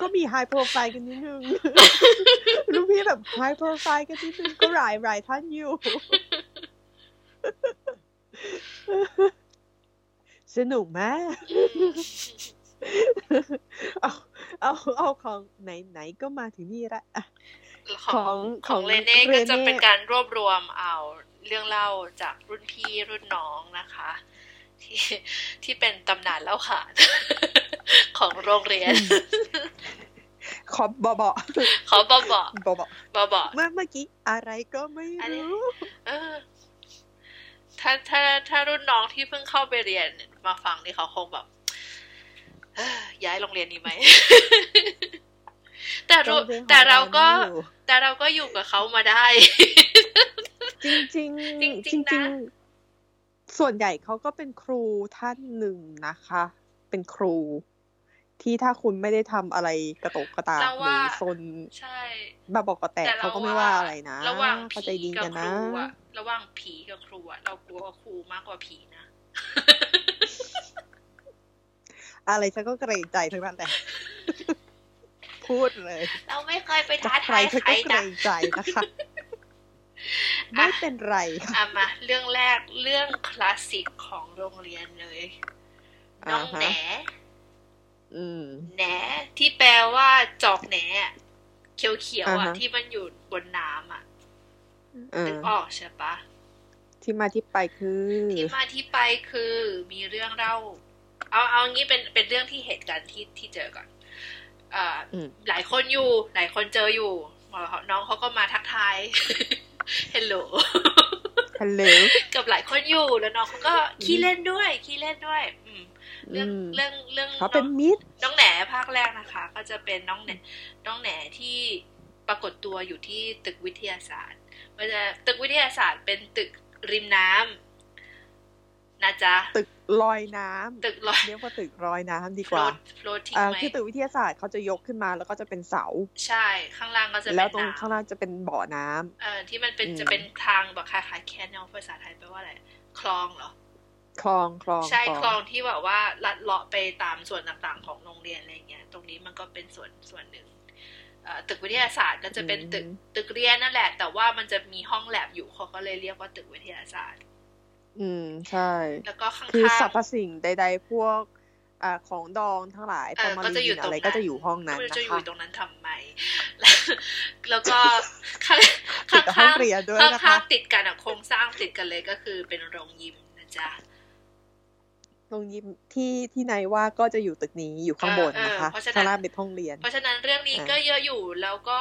ก็มีไฮโปรไฟล์กันนิดนึงลูกพี่แบบไฮโปรไฟล์กันนิดนึงก็หลายหลายท่านอยู่ สนุกไหมเอาเอาเอาของไหนไหนก็มาถึงนี่ละอะของขขอองงเรเน่ก็จะเรเน่เป็นการรวบรวมเอาเรื่องเล่าจากรุ่นพี่รุ่นน้องนะคะ ที่ที่เป็นตำนานเล่าขานของโรงเรียน ขอบอบอเขาบอกบอกบอบอบอกบอกเมื่อเมื่อกี้อะไรก็ไม่อันนี้รู้เออถ้าถ้าถ้ารุ่นน้องที่เพิ่งเข้าไปเรียนมาฟังนี่เขาคงแบบเอ้อย้ายโรงเรียนนี้ไหม แต่รู้โงยนแต่เราก็ของอยู่แต่เราก็อยู่กับเขามาได้ จริงจริงจริงๆจริงนะๆ ส่วนใหญ่เขาก็เป็นครูท่านหนึ่งนะคะ เป็นครู ที่ถ้าคุณไม่ได้ทำอะไรกระโตกกระตากเราหรืว่าอซนใช่บ้าบอกกระแตกแต่เขาก็ไม่ว่าอะไรนะระหว่างเข้าใจผีดีกับกันคนะรูอะระหว่างผีกับครูอะเรากลัวครูมากกว่าผีนะ อะไรฉันก็เกรงใจทั้งนั้นแหละพูดเลย เราไม่เคยไปจะท้าใครทายฉันใครก็เกรนะงใจนะคะ ไม่เป็นไรค่ะอะมาเรื่องแรกเรื่องคลาสสิกของโรงเรียนเลย น้องอ่าฮะแหนอืมแหนที่แปลว่าจอกแหนอะเขียวๆอ่าอะฮะที่มันอยู่บนน้ำอะเอนึอกออกใช่ปะที่มาที่ไปคือ ที่มาที่ไปคือมีเรื่องเล่า เอาเอางี้เป็นเป็นเรื่องที่เหตุการณ์ที่ที่เจอก่อนอ่าอืมหลายคนอยู่ หลายคนเจออยู่น้องเขาก็มาทักทาย ฮัลโหลฮัลโหลกับหลายคนอยู่แล้วน้องเขาก็ขี้เล่นด้วยขี้เล่นด้วย อืมเรื่องเรื่องเรื่องเขาเป็นมิตรน้องแหนภาคแรกนะคะ ก็จะเป็นน้องแหนน้องแหนที่ปรากฏตัวอยู่ที่ตึกวิทยาศาสตร์มันจะตึกวิทยาศาสตร์เป็นตึกริมน้ำ นะจ๊ะ ตึกลอยน้ำตึกลอยเรียกว่าตึกลอยน้ำดีกว่าอ่าคือตึกวิทยาศาสตร์เขาจะยกขึ้นมาแล้วก็จะเป็นเสา ใช่ ข้างล่างก็จะเป็นแล้วตรงข้างล่างจะเป็นบ่อน้ำเออที่มันเป็นจะเป็นทางแบบคล้ายๆแคนนลภาษาไทยแปลว่าอะไร คลองเหรอ คลองคลอง ใช่คลองที่แบบว่าลัดเลาะไปตามส่วนต่างๆของโรงเรียนอะไรเงี้ย ตรงนี้มันก็เป็นส่วนส่วนหนึ่งตึกวิทยาศาสตร์ก็จะเป็นตึกตึกเรียนนั่นแหละ แต่ว่ามันจะมีห้องแลบอยู่เขาก็เลยเรียกว่าตึกวิทยาศาสตร์ อืมใช่ แล้วก็ข้างๆคือสรรพสิ่งใด ๆ พวกอ่าของดองทั้งหลายปรมาณอะไรก็จะอยู่ห้องนั้นนะคะจะอยู่ตรงนั้นทำไม แล้วก็ข้างข้างข้างข้างติดกันอะโครงสร้างติดกันเลยก็คือเป็นโรงยิมนะจ๊ะโรงยิมที่ที่ไหนว่าก็จะอยู่ตึกนี้อยู่ข้างบนนะคะข้างล่างเป็นห้องเรียน เพราะฉะนั้นเรื่องนี้ก็เยอะอยู่แล้วก็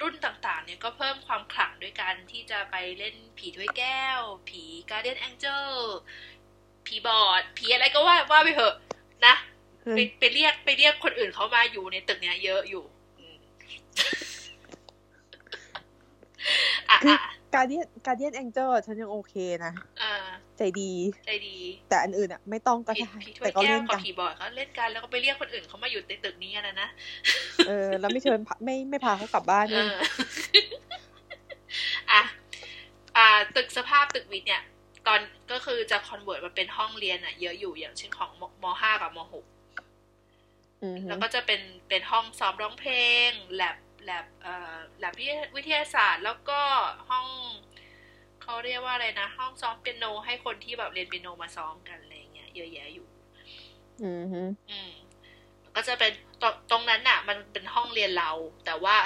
รุ่นต่างๆ เนี่ยก็เพิ่มความขลังด้วยกันที่จะไปเล่นผีถ้วยแก้ว ผีการเดียนแองเจิลผีบอด ผีอะไรก็ว่าว่าไปเถอะ นะ ไปไปเรียกไปเรียกคนอื่นเขามาอยู่ในตึกเนี้ยเยอะอยู่อะการเดียนการเดียนแองเจิลฉันยังโอเคนะ ใจดี ใจดี แต่อันอื่นอะ ไม่ต้องก็ได้แต่ก็เล่นกันผีบอดเขาเล่นกันแล้วก็ไปเรียกคนอื่นเขามาอยู่ในตึกนี้นะนะเออ แล้วไม่เชิญไม่ไม่พาเขากลับบ้านเลยอะอ่า ตึกสภาพตึกวิทย์เนี่ย ตอนก็คือจะคอนเวิร์ตมาเป็นห้องเรียนอะเยอะอยู่อย่างเช่นของมห้ากับมหกแล้วก็จะเป็นเป็นห้องซ้อมร้องเพลงแลบแลบเอ่อแลบวิทยาศาสตร์ แล้วก็ห้อง เขาเรียกว่าอะไรนะ ห้องซ้อมเปียโนให้คนที่แบบเรียนเปียโนมาซ้อมกันอะไรเงี้ยเยอะแยะอยู่ อืมอืมก็จะเป็นตตรงนั้นน่ะ มันเป็นห้องเรียนเรา แต่ว่า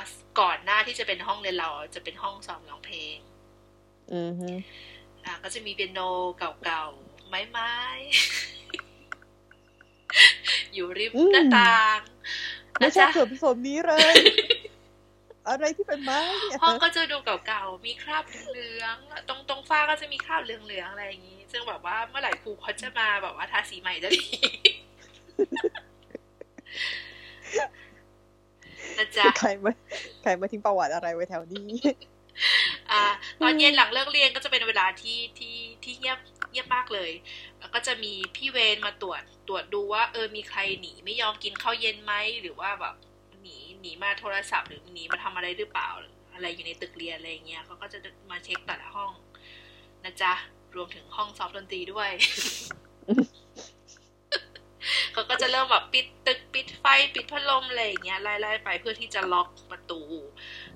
ก่อนหน้าที่จะเป็นห้องเรียนเรา จะเป็นห้องซ้อมร้องเพลง อืมอ่าก็จะมีเปียโนเก่าๆไม้ไม้อยู่ริมหน้าต่างไม่ใช่ส่วนผสมนี้เลย อะไรที่เป็นไม้เนี่ยห้องก็จะดูเก่าๆ มีคราบเหลือง ตรงตรงฝ้าก็จะมีคราบเหลืองๆอะไรอย่างนี้ ซึ่งแบบว่าเมื่อไหร่ครูเขาจะมาแบบว่าทาสีใหม่จะดีนะจ๊ะใครมาใครมาทิ้งประวัติอะไรไว้แถวนี้ อ่า ตอนเย็นหลังเลิกเรียนก็จะเป็นเวลาที่ที่ที่เงียบเงียบมากเลย แล้วก็จะมีพี่เวนมาตรวจตรวจดูว่า เออมีใครหนีไม่ยอมกินข้าวเย็นไหมหรือว่าแบบ หนีมาโทรศัพท์หรือหนีมาทำอะไรหรือเปล่า อะไรอยู่ในตึกเรียนอะไรเงี้ยเขาก็จะมาเช็คแต่ละห้องนะจ๊ะรวมถึงห้องซอฟต์ดนตรีด้วยเขาก็จะเริ่มแบบปิดตึกปิดไฟปิดพัดลมอะไรอย่างเงี้ยไล่ๆไปเพื่อที่จะล็อกประตู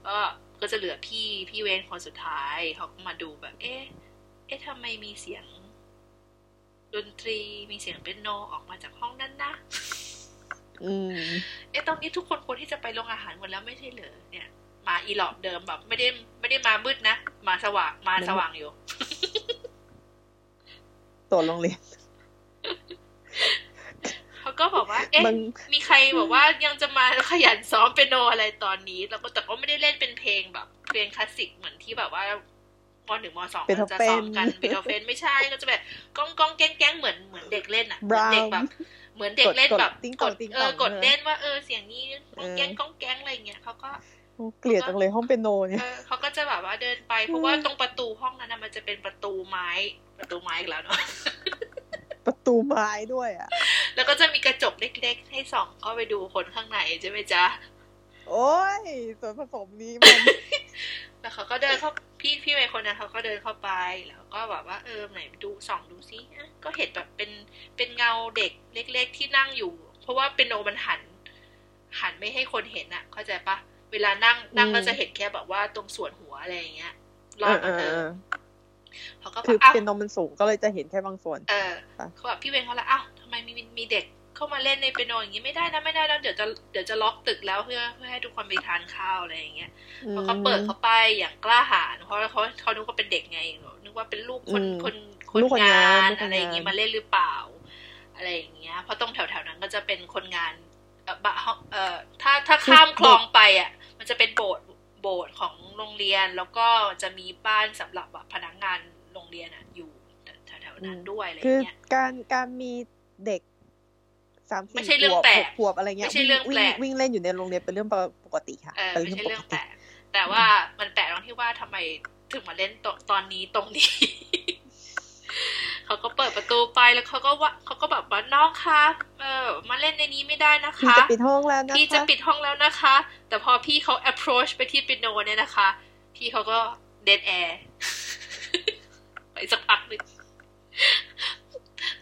ก็ก็จะเหลือพี่พี่เวนคนสุดท้ายเขาก็มาดูแบบ เอ๊ะเอ๊ะทำไมมีเสียง ดนตรีมีเสียงเป็นโนออกมาจากห้องนั้นนะ เอ๊ะตอนนี้ทุกคนควรที่จะไปโรงอาหารหมดแล้วไม่ใช่เหรอเนี่ย มาอีหลอกเดิมแบบ ไม่ได้ไม่ได้มามืดนะ มาสว่างมาสว่างอยู่ตัวโรงเรียนเขาก็บอกว่า เอ๊ะมีใครบอกว่ายังจะมาขยันซ้อมเปียโนอะไรตอนนี้ แล้วก็แต่ก็ไม่ได้เล่นเป็นเพลงแบบ เพลงคลาสสิกเหมือนที่แบบว่ามหนึ่งมสองจะซ้อมกันเบโธเฟนไม่ใช่ก็จะแบบก้องก้องแก้งแก้งเหมือนเหมือนเด็กเล่นอะเด็กแบบ เหมือนเด็กเล่นแบบกดเออกดเล่นว่าเออเสียงนี้ก้องแก๊งก้องแก๊งอะไรเงี้ยเขาก็เกลียดจังเลยห้องเป็นโนเนี่ยเขาก็จะแบบว่าเดินไปเพราะว่าตรงประตูห้องนั้นมันจะเป็นประตูไม้ ประตูไม้อีกแล้วเนาะประตูไม้ด้วยอะ แล้วก็จะมีกระจกเล็ก ๆ ให้ส่องเข้าไปดูคนข้างในใช่ไหมจ๊ะ โอ้ยส่วนผสมนี้มัน แล้วเขาก็เดินเข้าพี่พี่เมย์คนนั้นเขาก็เดินเข้าไป แล้วก็แบบว่าเออไหนดูส่องดูซิก็เห็นแบบเป็นเป็นเงาเด็กเล็ก ๆ ที่นั่งอยู่ เพราะว่าเป็นโนมันหัน หันไม่ให้คนเห็นอะ เข้าใจปะเวลานั่งนั่งก็จะเห็นแค่แบบว่าตรงส่วนหัวอะไรอย่างเงี้ยรอดมาเออเขาก็คือเป็นนมมันสูงก็เลยจะเห็นแค่บางส่วน เออเขาแบบพี่เบนเขาละอ้าวทำไมมีมีเด็ก เข้ามาเล่นในเปียโนอย่างนี้ไม่ได้นะไม่ได้แล้วเดี๋ยวจะเดี๋ยวจะล็อกตึกแล้วเพื่อเพื่อให้ทุกคนไปทานข้าวอะไรอย่างเงี้ยเขาก็เปิดเข้าไปอย่างกล้าหาญเพราะเขาเขานึกว่าเป็นเด็กไงนึกว่าเป็นลูกคนคนคนงานอะไรอย่างงี้มาเล่นหรือเปล่า อะไรอย่างเงี้ยเพราะตรงแถวๆนั้นก็จะเป็นคนงานเออเออถ้าถ้าข้ามคลองไปอะ มันจะเป็นโบสถ์โบสถ์ของโรงเรียนแล้วก็จะมีบ้านสำหรับพนักงานโรงเรียนอะอยู่แถวๆนั้นด้วยอะไรเงี้ยคือการการมีเด็ก สามสี่ไม่ใช่เรื่ของวบแปลหกกขวบอะไรเงี้ยไม่ใช่เรื่องวิ่แปลงกวิ่งเล่นอยู่ในโรงเรียนเป็นเรื่องปกติค่ะเออเป็นไม่เรื่องใช่ปเรื่กองติแปลกแต่ว่ามันแปลกตรงที่ว่าทำไมถึงมาเล่นตตอนนี้ตรงนี้เขาก็เปิดประตูไปแล้วเขาก็ว่าเขาก็แบบว่าน้องคะเออมาเล่นในนี้ไม่ได้นะพี่คะจะปิดห้องแล้วนะคะพี่จะปิดห้องแล้วนะคะ แต่พอพี่เขา approach ไปที่ปิโนเนี่ยนะคะ พี่เขาก็ dead air ไปสักพักหนึ่ง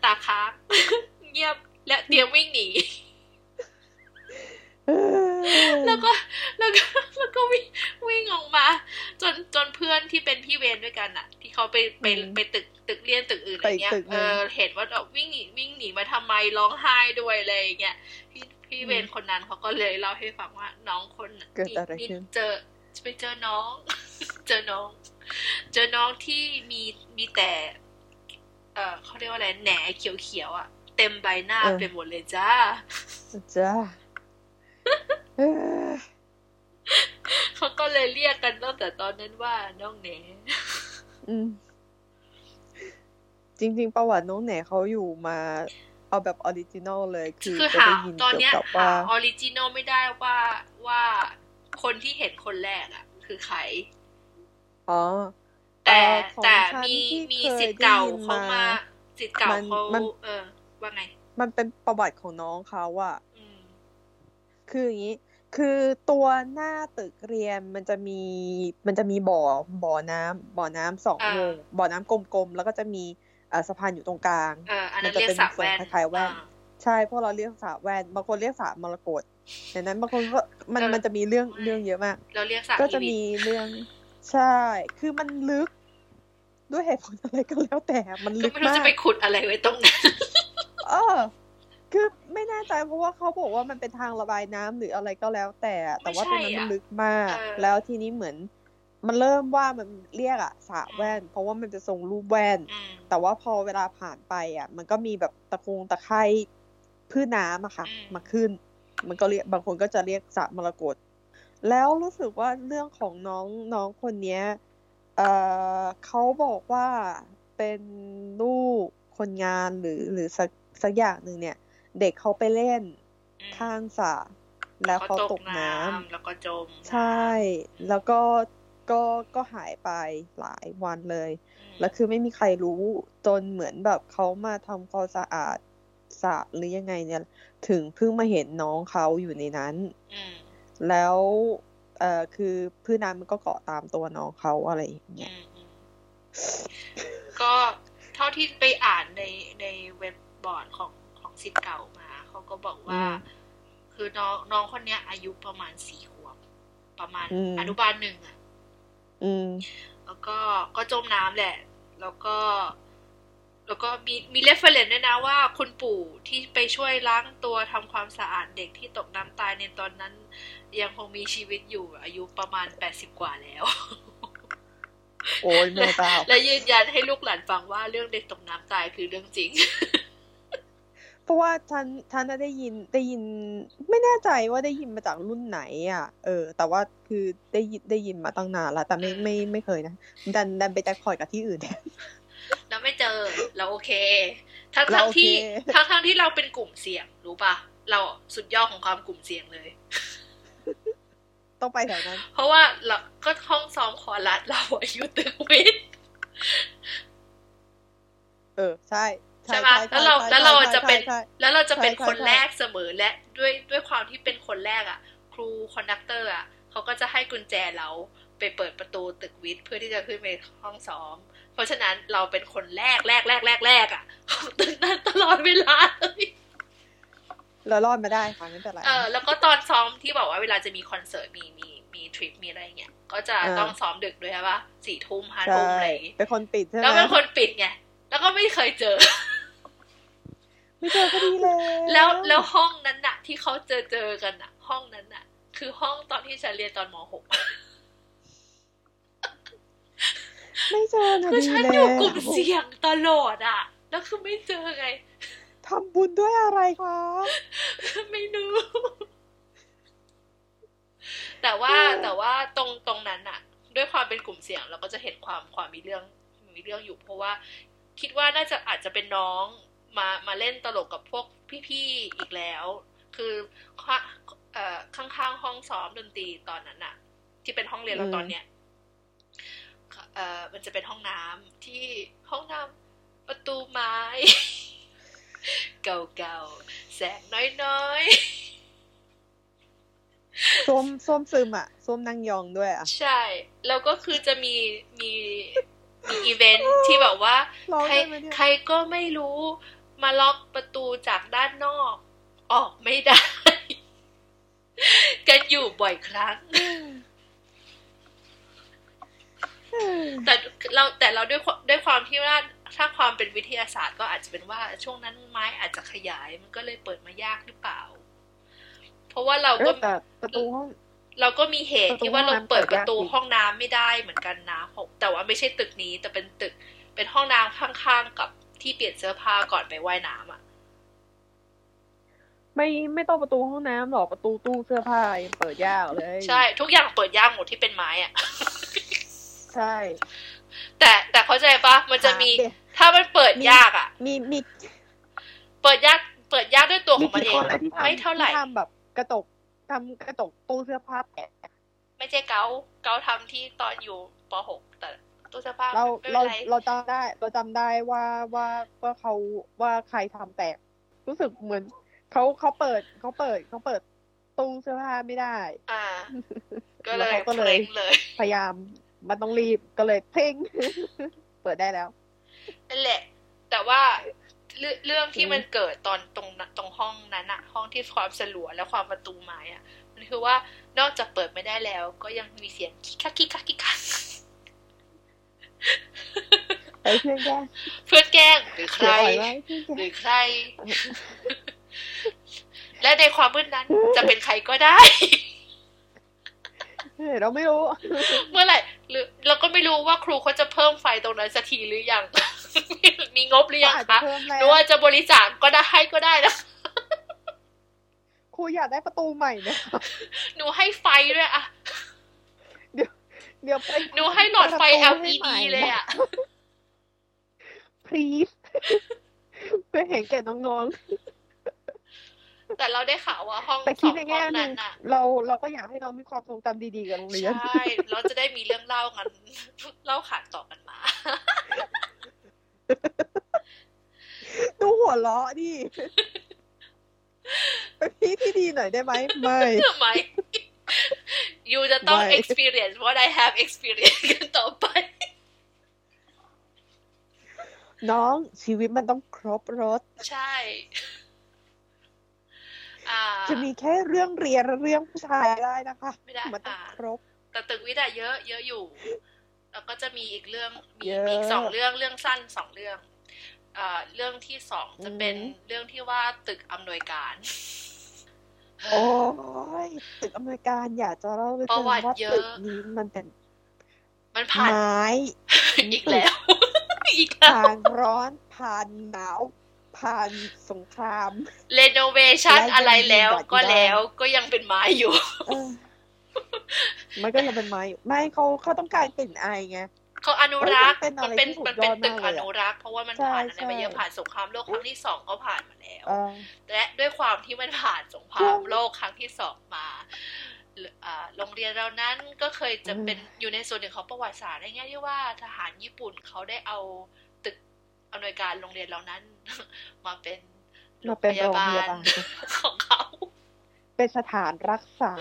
ตาค้างเงียบ และเตรียมวิ่งหนีเออแล้วก็แล้วก็แล้วก็วิ่งวิ่งออกมา จนจนเพื่อนที่เป็นพี่เวรด้วยกันอะที่เขาไปไปไปตึกตึกเรียนตึกอื่นอะไรเงี้ยเออเห็นว่าแบบวิ่งหนีวิ่งหนีมาทำไมร้องไห้ด้วยอะไรอย่างเงี้ยพี่พี่เวรคนนั้นเขาก็เลยเล่าให้ฟังว่าน้องคนน่ะเกิดนี่อะไรนี่ขึ้นเจอไปเจอน้อง เจอน้อง เจอน้องที่มีมีแต่ เออเขาเรียกว่าอะไรแหนเขียวๆอะ เต็มใบหน้าไปหมดเลยจ้า จ้าเออเขาก็เลยเรียกกันตั้งแต่ตอนนั้นว่าน้องแหนอืม จริง ๆ ประวัติน้องแหนเขาอยู่มาเอาแบบ original เลยคือคือจะหาได้ยินตอนเนี้ยยวกับหาว่าออริจินอลไม่ได้ว่าว่าคนที่เห็นคนแรกอะ คือใคร อ๋อ แต่เอ่อของแต่ฉันมีที่มีเคยสิทธิ์เก่าได้ยินเขามาสิทธิ์เก่ามันเขามันเออ ว่าไง มันเป็นประวัติของน้องเขาอะอืมคืออย่างนี้ คือตัวหน้าตึกเรียนมันจะมี มันจะมีบ่อ บ่อน้ำบ่อน้ำสองอ่าวงบ่อน้ำกลมๆ แล้วก็จะมีอ่าสะพานอยู่ตรงกลางเอออันนั้นมันจะเรียกเป็นสระส่วนแว่นคล้ายๆแว่นอ่าใช่ พวกเราเรียกสระแว่น บางคนเรียกสระมรกตดังนั้นบางคนก็มันเออมันจะมีเรื่องไม่เรื่องเยอะมาก เราเรียกสระก็จะอีวิมีทเรื่อง ใช่ คือมันลึกด้วยเหตุผลอะไรก็แล้วแต่ มันก็ลึกไม่รู้มาจะกไปขุดอะไรไว้ตรงนั้น เออ คือไม่แน่ใจเพราะว่าเขาบอกว่ามันเป็นทางระบายน้ำหรืออะไรก็แล้ว แต่แต่ว่าตรงนั้นมันลึกมากเออแล้วทีนี้เหมือน มันเริ่มว่ามันเรียกอะสระแว่น เพราะว่ามันจะทรงรูปแว่นอืมแต่ว่าพอเวลาผ่านไปอะมันก็มีแบบตะคงตะไคร่พืชน้ำอะค่ะอืมมาขึ้น มันก็เรียกบางคนก็จะเรียกสระมรกตแล้วรู้สึกว่าเรื่องของน้องน้องคนเนี้ยเอ่อเขาบอกว่าเป็นลูกคนงานหรือหรือสัก สักอย่างหนึ่งเนี่ย เด็กเขาไปเล่นอืมข้างสระแล้วเขาตกน้ำแล้วก็จม ใช่ แล้วก็ก็ก็หายไปหลายวันเลยอืมแล้วคือไม่มีใครรู้จนเหมือนแบบเขามาทำความสะอาดสระหรือยังไงเนี่ย ถึงเพิ่งมาเห็นน้องเขาอยู่ในนั้นอืมแล้วเอ่อคือพืชน้ำมันก็เกาะตามตัวน้องเขาอะไรอย่างเงี้ยอืมอืมก็เท่าที่ไปอ่านในในเว็บ บอร์ดของของสิทธิ์เก่ามา เขาก็บอกว่าอืมคือน้องน้องคนเนี้ย อายุประมาณสี่ขวบ ประมาณอืมอนุบาลหนึ่งอะอืมแล้วก็ก็จมน้ำแหละ แล้วก็ แล้วก็มีมีเรฟเฟรนด้วยนะว่า คุณปู่ที่ไปช่วยล้างตัวทำความสะอาดเด็กที่ตกน้ำตายในตอนนั้น ยังคงมีชีวิตอยู่อายุประมาณแปดสิบกว่าแล้ว โอ้ยแม่เจ้าและยืนยันให้ลูกหลานฟังว่าเรื่องเด็กตกน้ำตายคือเรื่องจริง เพราะว่าท่านท่านน่ะได้ยินได้ยินไม่แน่ใจว่าได้ยินมาจากรุ่นไหน อะ เออ แต่ว่าคือได้ยินได้ยินมาตั้งนานแล้วแต่ไม่อืมไม่ไม่เคยนะดันดันไปแจ็คพอตกับที่อื่นแล้วไม่เจอเราโอเคทั้งเราทั้งโอเคที่ทั้งทั้งที่เราเป็นกลุ่มเสี่ยงรู้ปะเราสุดยอดของความกลุ่มเสี่ยงเลย ต้องไปแถวนั้น เพราะว่าเราก็ห้องซ้อมคอรัสเราอะอยู่ตึกวิทย์เออ ใช่ ใช่ปะแล้วเราใช่แล้วเราใช่จะเป็นใช่แล้วเราจะเป็นใช่ใช่คนใช่แรกเสมอและด้วยด้วยความที่เป็นคนแรกอะ ครู conductor อะเขาก็จะให้กุญแจเราไปเปิดประตูตึกวิทย์เพื่อที่จะขึ้นไปห้องซ้อม เพราะฉะนั้นเราเป็นคนแรกแรกแรกแรกแรกอะของตึกนั้นตลอดเวลาเลยเรารอดมาได้ค่ะไม่เป็นไรเออแล้วก็ตอนซ้อมที่บอกว่าเวลาจะมีคอนเสิร์ตมีมีมีทริปมีอะไรเงี้ยก็จะอ่าต้องซ้อมดึกด้วยใช่ปะสี่ทุ่มห้าทุ่มใช่อะไรอย่างงี้เป็นคนปิดใช่ไหมแล้วเป็นคนปิดไงแล้วก็ไม่เคยเจอ ไม่เจอก็ดีแล้วแล้วแล้วห้องนั้นน่ะ ที่เขาเจอเจอกันน่ะ ห้องนั้นน่ะ คือห้องตอนที่ฉันเรียนตอนมหกไม่เจอนะคือดีฉันแล้วอยู่กลุ่มเสี่ยงตลอดอะ แล้วคือไม่เจอไงทำบุญด้วยอะไรคะไม่รู้ แต่ว่าแต่ว่าตรงตรงนั้นน่ะด้วยความเป็นกลุ่มเสี่ยงเราก็จะเห็นความความมีเรื่องมีเรื่องอยู่ เพราะว่าคิดว่าน่าจะอาจจะเป็นน้อง มามาเล่นตลกกับพวกพี่ๆอีกแล้ว คือข้าเอ่อข้างๆห้องซ้อมดนตรีตอนนั้นอะที่เป็นห้องเรียนเราตอนเนี้ยเอ่อมันจะเป็นห้องน้ำที่ห้องน้ำประตูไม้ เก่าๆแสงน้อยๆส้วมส้วมซึมอะส้วมนั่งยองด้วยอะใช่ แล้วก็คือจะมีมีมีอีเวนท์ที่แบบว่าร้องใครได้ไหมเนี่ยใครก็ไม่รู้ มาล็อกประตูจากด้านนอก ออกไม่ได้ กันอยู่บ่อยครั้ง แต่เราแต่เราด้วยความด้วยความที่ว่าถ้าความเป็นวิทยาศาสตร์ก็อาจจะเป็นว่าช่วงนั้นไม้อาจจะขยายมันก็เลยเปิดมายากหรือเปล่า เพราะว่าเราเอก็อแต่ประตูห้องเราก็มีเหตุที่ว่าประตูเราเปิดประตูห้องน้ำเปิดยากห้องน้ำไม่ได้เหมือนกันนะแต่ว่าไม่ใช่ตึกนี้ แต่เป็นตึกเป็นห้องน้ำข้างๆกับ ที่เปลี่ยนเสื้อผ้าก่อนไปว่ายน้ำอะ ไม่ไม่ต้องประตูห้องน้ำหรอกประตูตู้เสื้อผ้ายังเปิดยากเลย ใช่ ทุกอย่างเปิดยากหมดที่เป็นไม้อะ ใช่ แต่แต่เข้าใจปะมันจะมีถาดิถ้ามันเปิดยากอะ มีมีเปิดยากเปิดยากด้วยตัวของมันเอกี่งคนอะที่ทำไม่เท่าไหร่ที่ทำแบบกระจกทำกระจกตู้เสื้อผ้าแตกไม่ใช่เกาเกาทำที่ตอนอยู่ป .6 แต่ ตู้เสื้อผ้าเราไม่เป็เรานไรเราจำได้ เราจำได้ว่าว่าว่าเขาว่าใครทำแตก รู้สึกเหมือนเขาเขาเปิดเขาเปิดเขาเปิดตู้เสื้อผ้าไม่ได้ อ่า ก็เลยแล้วเขาก็เพเลยลงเลยพยายามมันต้องรีบก็เลยเพ่งเปิดได้แล้วนั่นแหละ แต่ว่าเรื่องเรื่องที่อืมมันเกิดตอนตรงนั้นตรงห้องนั้นอะห้องที่ความสลัวและความประตูไม้อะมันคือว่านอกจากเปิดไม่ได้แล้ว ก็ยังมีเสียงคิกคักคิกคักคิกคัก ไอ้เพื่อนแกล้งเพื่อนแกล้งหรือใครเสียอ่อยไว้เพื่อนแกหล้รืงอใคร และในความมืดนั้นจะเป็นใครก็ได้เฮ้ยเราไม่รู้ เมื่อไหร่หรือเราก็ไม่รู้ว่าครูเขาจะเพิ่มไฟตรงนั้นสักทีหรือยัง มีงบหรือยังอาจจะคะเพิ่มแล้หรือวว่าจะบริจาคก็ได้ให้ก็ได้นะครูอยากได้ประตูใหม่นะหนูให้ไฟด้วยอะเดี๋ยวไปหนูให้หลอดไฟประตูให้ LED ใหม่เลยอะ please เพื่อเห็นแก่น้องแต่เราได้ข่าวว่าห้องๆแต่สคิอดงในห้แง่องหนึ่นั้งนอะเราเราก็อยากให้น้องมีความทรงจำดีๆกับโรงเรียน ใช่ เราจะได้มีเรื่องเล่ากันเล่าขานต่อกันมาดูหัวเราะดิเป็นพี่ที่ดีหน่อยได้ไหมไม่ทำไม ยูจะต้องไม่ experience what I have experience กันต่อไป น้องชีวิตมันต้องครบรถ ใช่อ่าจะมีแค่เรื่องเรียนและเรื่องผู้ชายได้นะคะไม่ได้มันต้องอ่าครบ แต่ตึกวิทย์อะเยอะ เยอะอยู่ แล้วก็จะมีอีกเรื่องมีเยอะมีอีกสองเรื่องเรื่องสั้นสองเรื่องอ่าเรื่องที่สองจะเป็นอืมเรื่องที่ว่าตึกอำนวยการ โอ้ยตึกอเมริการอยากจะเล่าเลยประวัติว่าเยอะตึกนี้มันเป็น มันผ่านไม้อีกแล้ว อีกแล้วผ่านร้อนผ่านหนาวผ่านสงครามเรโนเวชั่นและยังอะไรแล้วมีแบบก็อยู่ได้แล้วก็ยังเป็นไม้อยู่เออมันก็ยังเป็นไม้อยู่ไม่เขาเขาต้องการกลิ่นอายไง เขาอนุรักษ์เอ้ยมันเป็นอะไรมันเป็นที่สุดมันเป็นยอดตึกมากอเลยอะนุรักษ์เพราะว่ามันใช่ผ่านอะไรมาใช่เยอะผ่านสงครามโลกครั้งที่สองก็ผ่านมาแล้วเออและด้วยความที่มันผ่านสงคช่ราวงมโลกครั้งที่สองมาอ่าโรงเรียนเรานั้นก็เคยจะอืมเป็นอยู่ในส่วนหนึ่งของประวัติศาสตร์ในแง่ที่ว่าทหารญี่ปุ่นเขาได้เอาตึกอำนวยการโรงเรียนเรานั้น มาเป็นโรมางเป็นพโรงยาพบายาลบาลของเขาเป็นสถานรักษา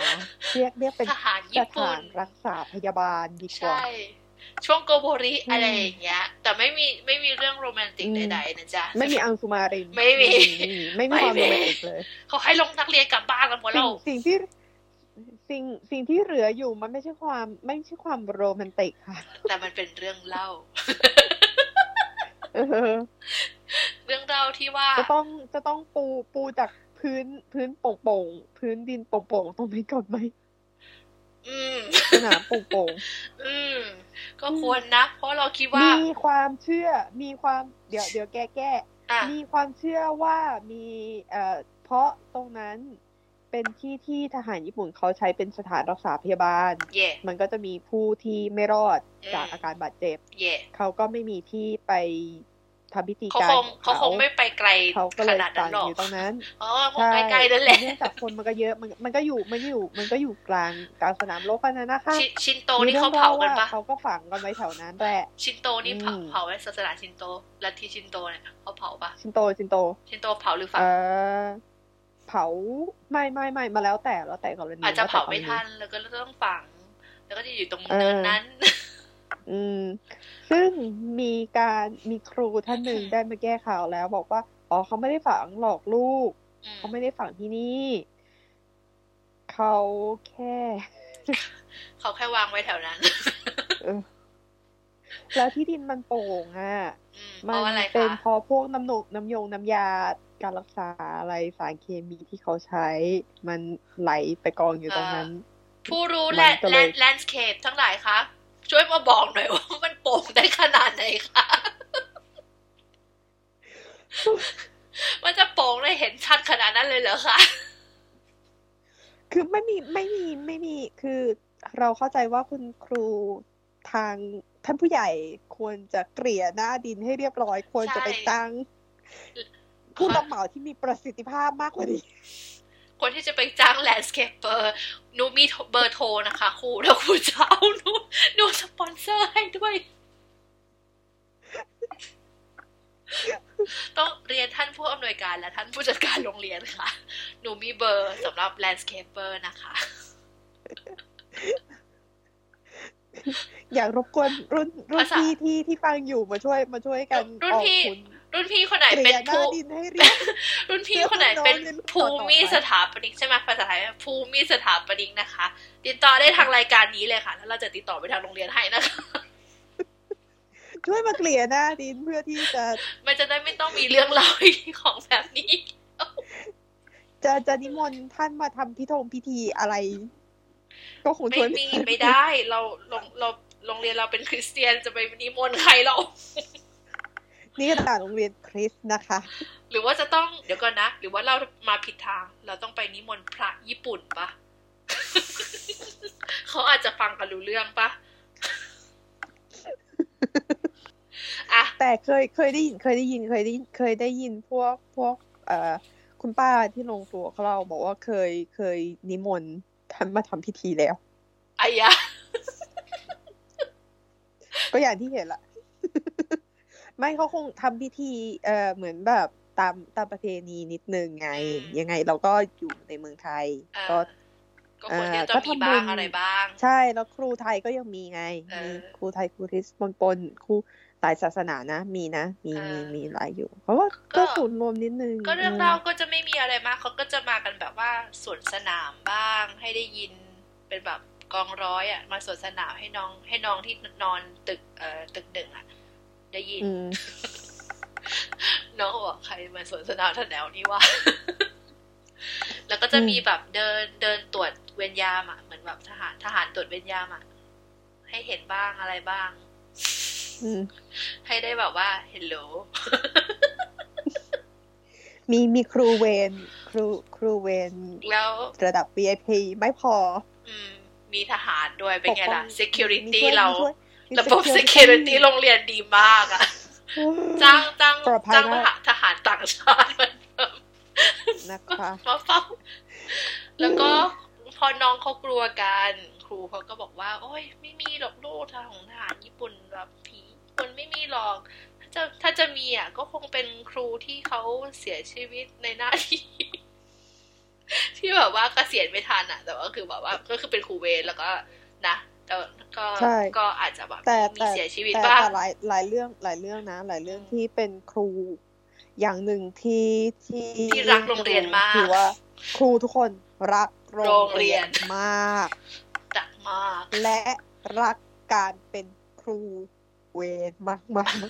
เรียกเรียกเป็นทหารสญี่ปุ่ถานนรักษาพยาบาลดีกว่าใช่ ช่วงโกโบริอืมอะไรอย่างเงี้ย แต่ไม่มีไม่มีเรื่องโรแมนติกอืมใดๆนะจ๊ะ ไม่มีอังสุมาริน ไม่มี ไม่มีไม่มีความไม่โรมีแมนติกเลย เขาให้ลงนักเรียนกลับบ้านกันหมดสิ่แล้งวสิ่งที่สิ่งสิ่งที่เหลืออยู่มันไม่ใช่ความไม่ใช่ความโรแมนติกค่ะ แต่มันเป็นเรื่องเล่าเออเรื่องเล่าที่ว่า จะต้องจะต้องปูปูจากพื้นพื้นโป่งๆพื้นดินโป่งๆตรงนี้ก่อนไหมอืมสนามโป่งอืม ก็ควรนะ เพราะเราคิดๆว่า มีความเชื่อ มีความเดี๋ยวเดี๋ยวแก้แก้อะมีความเชื่อว่ามีเอ่อเพราะตรงนั้นเป็นที่ที่ทหารญี่ปุ่นเขาใช้เป็นสถานรักษาพยาบาลเย่มันก็จะมีผู้ที่ไม่รอดจากอืมอาการบาดเจ็บเย่เขาก็ไม่มีที่ไป ทำพิธีเขาการคงเขาคงไม่ไปไกลเขาก็ขเลยนาดฝันั้งนหรอกอยู่ตรงนั้นอ๋อคงใกล้ๆนั่นแหละเนื่องจากคนมันก็เยอะมันมันก็อยู่มันก็อยู่มันก็อยู่กลางกลางสนามโลกกันนะนะคะชิชินโตนี่เขาเผากันปะเขาก็ฝังกันไว้แถวนั้นแหละชินโตนี่เผาอืมเผาไว้ศาสนาชินโตลัทธิชินโตเนี่ยเขาเผาปะชินโตชินโต ชินโตเผาหรือฝังเออเผาไม่ไม่ไม่มาแล้วแต่แล้วแต่กรณีอาจจะแล้วแต่เผากรไม่ณีทันแล้วก็ต้องฝัง แล้วก็จะอยู่ตรงเออเนินนั้น อืม ซึ่งมีการมีครูท่านหนึ่งได้มาแก้ข่าวแล้ว บอกว่า อ๋อเขาไม่ได้ฝังหลอกลูกอืมเขาไม่ได้ฝังที่นี่ เขาแค่ เขาแค่วางไว้แถวนั้นเออแล้วที่ดินมันโป่งอะอืมเพมัราะอะไรเป็นคะเพราะพวกน้ำหนกน้ำยงน้ำยาการรักษาอะไรสารเคมีที่เขาใช้ มันไหลไปกองอยู่ตรงนั้น ผู้รู้มันแลนก็เลยแลนด์สเคปทั้งหลายคะ ช่วยมาบอกหน่อยว่ามันโป่งได้ขนาดไหนคะมันจะโป่งได้เห็นชัดขนาดนั้นเลยเหรอคะคือไม่มีไม่มีไม่มีคือเราเข้าใจว่าคุณครูทางท่านผู้ใหญ่ควรจะเกลี่ยหน้าดินให้เรียบร้อย ควรจะไปใช่ตั้งผู้รับเหมาที่มีประสิทธิภาพมากกว่านี้ คนที่จะไปจ้าง landscaper หนูมีเบอร์โทรนะคะครูแล้วครูจะเอาหนูหนูสปอนเซอร์ให้ด้วย ต้องเรียนท่านผู้อำนวยการและท่านผู้จัดการโรงเรียนค่ะ หนูมีเบอร์สำหรับแลนด์สเคปเปอร์นะคะ อยากรบกวนรุ่นรุ่นภาษาพี่ที่ที่ฟังอยู่มาช่วยมาช่วยกันรุ่นออกพี่ทุน รุ่นพี่คนไหนเกเป็ลี่นยหน้าผู้ดินให้เรียบรุ่นพี่คนไหนเป็นเพื่อน้องเรียนรู้ภูต่อๆมิไปสถาปนิกใช่ไหมภาษาไทยภูมิสถาปนิกนะคะ ติดต่อได้ทางรายการนี้เลยค่ะ แล้วเราจะติดต่อไปทางโรงเรียนให้นะคะช่วยมาเกลี่ยหน้าดินเพื่อที่จะ มันจะได้ไม่ต้องมีเรื่องเล่าของแบบนี้ จะจะนิมนต์ท่านมาทำพิธงพิธีอะไร ก็คงไม่ช่วยมีไม่ได้ เราโรงเราโรงเรียนเราเป็นคริสเตียนจะไปนิมนต์ใครเรา นี่ขนาดโรงเรียนคริสต์นะคะ หรือว่าจะต้องเดี๋ยวก่อนนะ หรือว่าเรามาผิดทาง เราต้องไปนิมนต์พระญี่ปุ่นปะเขาอาจจะฟังกันรู้เรื่องปะอะแต่เคยเคยได้ยินเคยได้ยินเคยได้ยินเคยได้ยินพวกพวก เอ่อคุณป้าที่โรงครัวเขาเล่าบอกว่าเคยเคยนิมนต์ท่านมาทำพิธีแล้วไอ้ยะก็อย่างที่เห็นละ ไม่เขาคงทำพิธีเอ่อเหมือนแบบตามตามประเพณีนิดนึงไงอืมยังไงเราก็อยู่ในเมืองไทยเอ่อก็ก็ควรที่เอ่อจะก็มีทำบุบ้างญอะไรบ้าง ใช่แล้วครูไทยก็ยังมีไงเออมีครูไทยครูคริสต์ปนปนครูหลายศาสนานะ มีนะ มีเอมีอมีหลายอยู่ เพราะว่าก็ก็ศูนย์รวมนิดนึง ก็เรื่องมเล่าก็จะไม่มีอะไรมากเขาก็จะมากันแบบว่าสวนสนามบ้าง ให้ได้ยินเป็นแบบกองร้อยอะมาสวนสนามให้น้องให้น้องที่นอนตึกเอ่อตึกหนึ่งอะ ได้ยินอืมน้องก็บอกใครมาสวนสนามแถวแนวนี้วะแล้วก็จะมีแบบเดินเดินตรวจเวรยามอะเหมือนแบบทหารทหารตรวจเวรยามอะให้เห็นบ้างอะไรบ้างอืมให้ได้แบบว่าเฮลโหลมีมีครูเวนครูครูเวนแล้วระดับ VIP ไม่พอ อืม มีทหารด้วยเป็นไงล่ะปกป้อง security มีช่วยเรามีช่วยมี ระบบ security security โรงเรียนดีมากอะจ้างจ้างปลอดภัยจ้างทมากหารทหารต่างชาติมันนะคะมาเฝ้าแล้วก็พอน้องเขากลัวกัน ครูเขาก็บอกว่า โอ้ย ไม่มีหรอกลูกทหารของทหารญี่ปุ่นแบบผีคนไม่มีหรอก ถ้าจะถ้าจะมีอะก็คงเป็นครูที่เขาเสียชีวิตในหน้าที่ ที่แบบว่าเกษียณไม่ทันอะ แต่ว่าคือแบบว่าก็คือเป็นครูเวรแล้วก็นะแต่ ก็ใช่ก็อาจจะแบบแต่มีแต่เสียชีวิตแต่บ้างแต่หลายหลายเรื่องหลายเรื่องนะ หลายเรื่องที่เป็นครู อย่างหนึ่งที่ที่ที่รักโรงเรียนมากคือว่า ครูทุกคนรักโรโรงงเรีเรียยนนมากจักมาก และรักการเป็นครูเวนมากมากๆ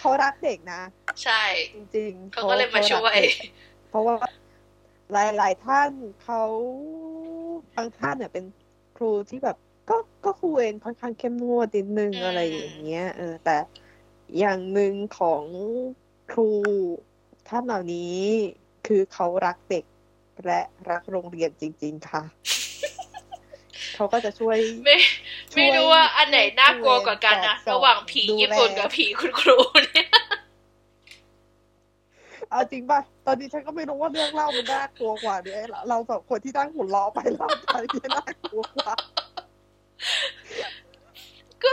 เขารักเด็กนะ ใช่ จริง ๆ เขาก็เลยมาช่วยเขรักเด็กเพราะว่าหลายหลายท่านเขา บางท่านเนี่ยเป็นครูที่แบบ ก็ก็ครูเวนค่อนข้างเข้มงวดนิดนึงอืมอะไรอย่างเงี้ย เออ แต่อย่างหนึ่งของครูท่านเหล่านี้คือเขารักเด็กและรักโรงเรียนจริง ๆ ค่ะ เขาก็จะช่วย ไม่ไม่รู้ว่าอันไหนน่ากลัวกว่ากันนะ ระหว่างผีญี่ปุ่นกับผีคุณครูเนี่ย เอาจริงป่ะ ตอนนี้ฉันก็ไม่รู้ว่าเรื่องเล่ามันน่ากลัวกว่าเนี่ยเราสองคนที่นั่งหุ่นล้อไปเล่าไปที่น่ากลัวกว่าก็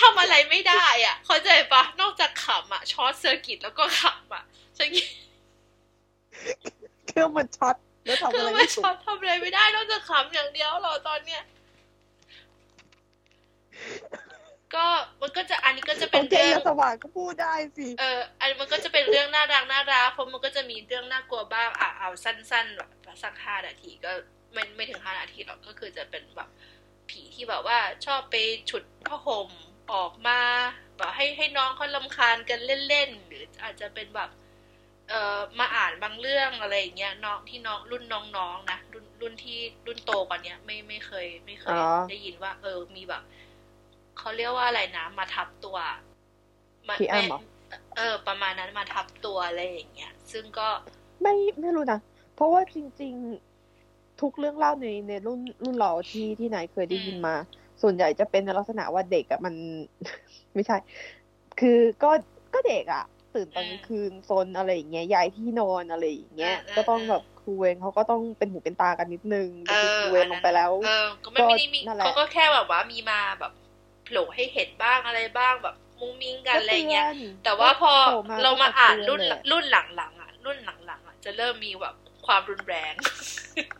ทำอะไรไม่ได้อะ เข้าใจปะนอกจากขำอะ short circuit แล้วก็ขำอะฉันเครื่องมันช็อตแล้วทำอะไรไม่ถูกช็อตทำอะไรไม่ได้นอกจากขำอย่างเดียวหรอตอนเนี้ย ก็มันก็จะอันนี้ก็จะเป็นเรื่องสว่างก็พูดได้สิเอออันมันก็จะเป็นเรื่องน่ารักน่ารักเพราะมันก็จะมีเรื่องน่ากลัวบ้างอะเอาสั้นๆแบบสักห้านาทีก็ไม่ไม่ถึงห้านาทีหรอกก็คือจะเป็นแบบผีที่แบบว่าชอบไปฉุดผ้าห่มออกมาแบบให้ให้น้องเขาลำคาญกันเล่นๆหรืออาจจะเป็นแบบเอ่อมาอ่านบางเรื่องอะไรอย่างเงี้ยน้องที่น้องรุ่นน้องๆนะรุ่นรุ่นที่รุ่นโตกว่านี้ไม่ไม่เคยไม่เคยได้ยินว่า เออมีแบบ เขาเรียกว่าอะไรนะ มาทับตัวมาพี่อ้เออ ประมาณนั้นมาทับตัวอะไรอย่างเงี้ย ซึ่งก็ไม่ไม่รู้นะเพราะว่าจริง ๆ ทุกเรื่องเล่าในในรุ่นรุ่นเราที่ที่นายเคยได้ยินมา ส่วนใหญ่จะเป็นในลักษณะว่าเด็กอะมัน ไม่ใช่ คือก็ก็เด็กอะตื่นตอนกลางคืนโซนอะไรอย่างเงี้ยย้ายที่นอนอะไรอย่างเงี้ย ก็ต้องแบบครูเวงเขาก็ต้องเป็นหูเป็นตากันนิดนึงครูเวงลงไปแล้วเออก็ไม่ได้มีเขาก็แค่แบบว่ามีมาแบบ โผล่ให้เห็นบ้างอะไรบ้างแบบมุ้งมิ้งกันอะไรเงี้ย แต่ว่าพอเรามาอ่านรุ่นรุ่นหลังๆอะ รุ่นหลังๆอะจะเริ่มมีแบบความรุนแรง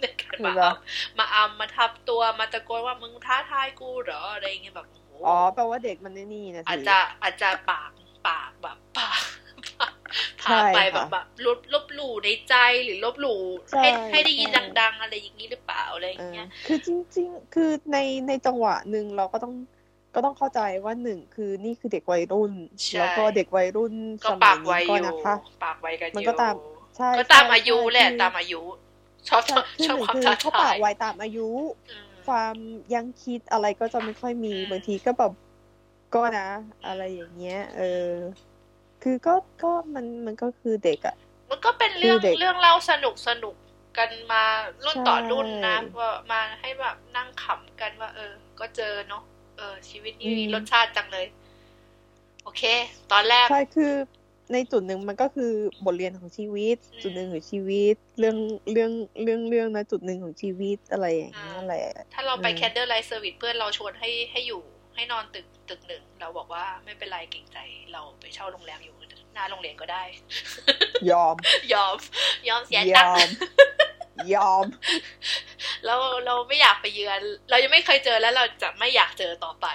ในการมาเอามาอำมาทับตัวมาตะโกนว่ามึงท้าทายกูเหรออะไรเงี้ยแบบอ๋อแปลว่าเด็กมันนี่นะอาจจะอาจจะปากปากแบบปากพาไปแบบแบบลบลบหลู่ในใจหรือลบหลู่ให้ให้ได้ยินดัง ๆ อะไรอย่างนี้หรือเปล่าอะไรอย่างเงี้ย คือจริง ๆ คือในในจังหวะหนึ่งเราก็ต้อง ก็ต้องเข้าใจว่าหนึ่งคือนี่คือเด็กวัยรุ่น แล้วก็เด็กวัยรุ่นสมัยนี้ก็นะคะปากไวกันมันก็ตามใช่ก็ตามอายุแหละตามอายุ ชอบชอบความท้าทายเขาปากไวตามอายุ ความยังคิดอะไรก็จะไม่ค่อยมีบางทีก็แบบก็นะ อะไรอย่างเงี้ย เออ คือก็ก็มันมันก็คือเด็กอะมันก็เป็นเรื่องเรื่องเล่าสนุกสนุกกันมารุ่นต่อรุ่นนะว่ามาให้แบบนั่งขำกันว่า เออ ก็เจอเนาะ เออชีวิตนี่มีรสชาติจังเลย โอเค ตอนแรกใช่คือในจุดหนึ่งมันก็คือบทเรียนของชีวิต จุดหนึ่งของชีวิต เรื่องเรื่องเรื่องเรื่องนะจุดหนึ่งของชีวิตอะไรอย่างเงี้ยแหละถ้าเราไป candlelight service เพื่อนเราชวนให้ให้อยู่ ให้นอนตึกตึกหนึ่งเราบอกว่าไม่เป็นไรเกรงใจ เราไปเช่าโรงแรมอยู่หน้าโรงเรียนก็ได้ ยอม ยอม ยอมเสียตังค์ ยอม เราเราไม่อยากไปเยือน เรายังไม่เคยเจอแล้วเราจะไม่อยากเจอต่อไป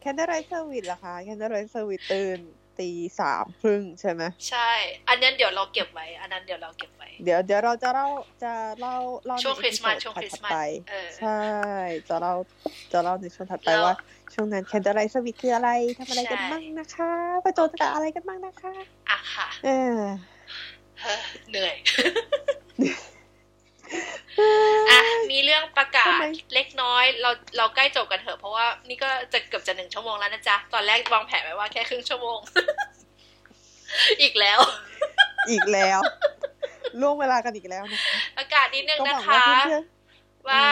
candlelight service ล่ะคะ candlelight service ตื่นตีสามครึ่งใช่ไหมใช่ อันนั้นเดี๋ยวเราเก็บไว้ อันนั้นเดี๋ยวเราเก็บไว้ เดี๋ยวเดี๋ยวเราจะเล่าจะเล่าเล่าช่วงคริสต์มาสช่วงคริสต์มาสใช่ จะเล่าจะเล่าในช่วงถัดไปว่า ช่วงนั้น candlelight service คืออะไรทำอะไรกันบ้างนะคะประโจนกับอะไรกันบ้างนะคะ อะค่ะ เออเหนื่อย อะมีเรื่องประกาศเล็กน้อย เราเราใกล้จบกันเถอะเพราะว่านี่ก็จะเกือบจะหนึ่งชั่วโมงแล้วนะจ๊ะ ตอนแรกวางแผนไว้ว่าแค่ครึ่งชั่วโมง อีกแล้ว อีกแล้วล่วงเวลากันอีกแล้วนะประกาศนิดนึงนะคะว่า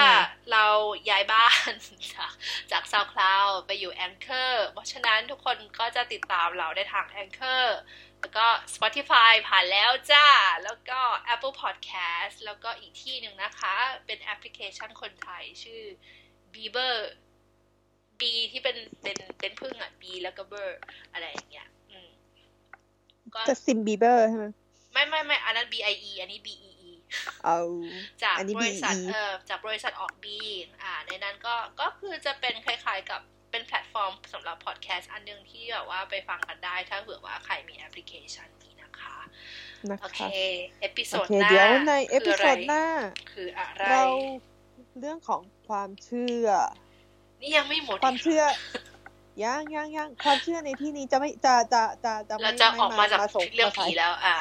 เราย้ายบ้านจากจาก SoundCloud ไปอยู่ Anchor เพราะฉะนั้นทุกคนก็จะติดตามเราได้ทาง Anchor แล้วก็ Spotify ผ่านแล้วจ้า แล้วก็ Apple Podcast แล้วก็อีกที่หนึ่งนะคะ เป็นแอปพลิเคชันคนไทยชื่อ Beeber B ที่เป็นเป็นเป็นผึ้งอะ B แล้วก็เบอร์อะไรอย่างเงี้ย อืมจัสติน บีเบอร์ใช่ไหมไม่ไม่ไม่อันนั้น B I E อันนี้ B E E เอาจากบริษัทเออจากบริษัทออกบีอ่า ในนั้นก็ก็คือจะเป็นคล้ายๆกับ เป็นแพลตฟอร์มสำหรับพอดแคสต์อันนึงที่แบบว่าไปฟังกันได้ถ้าเผื่อว่าใครมีแอปพลิเคชันนี้นะคะโอเค episode หน้าเดี๋ยวใน episode หน้า คืออะไรเราเรื่องของความเชื่อ นี่ยังไม่หมดความเชื่อยังยังยังความเชื่อในที่นี้จะไม่จะจะจะจะไม่จะออกมาจากเรื่องผีแล้ว อะ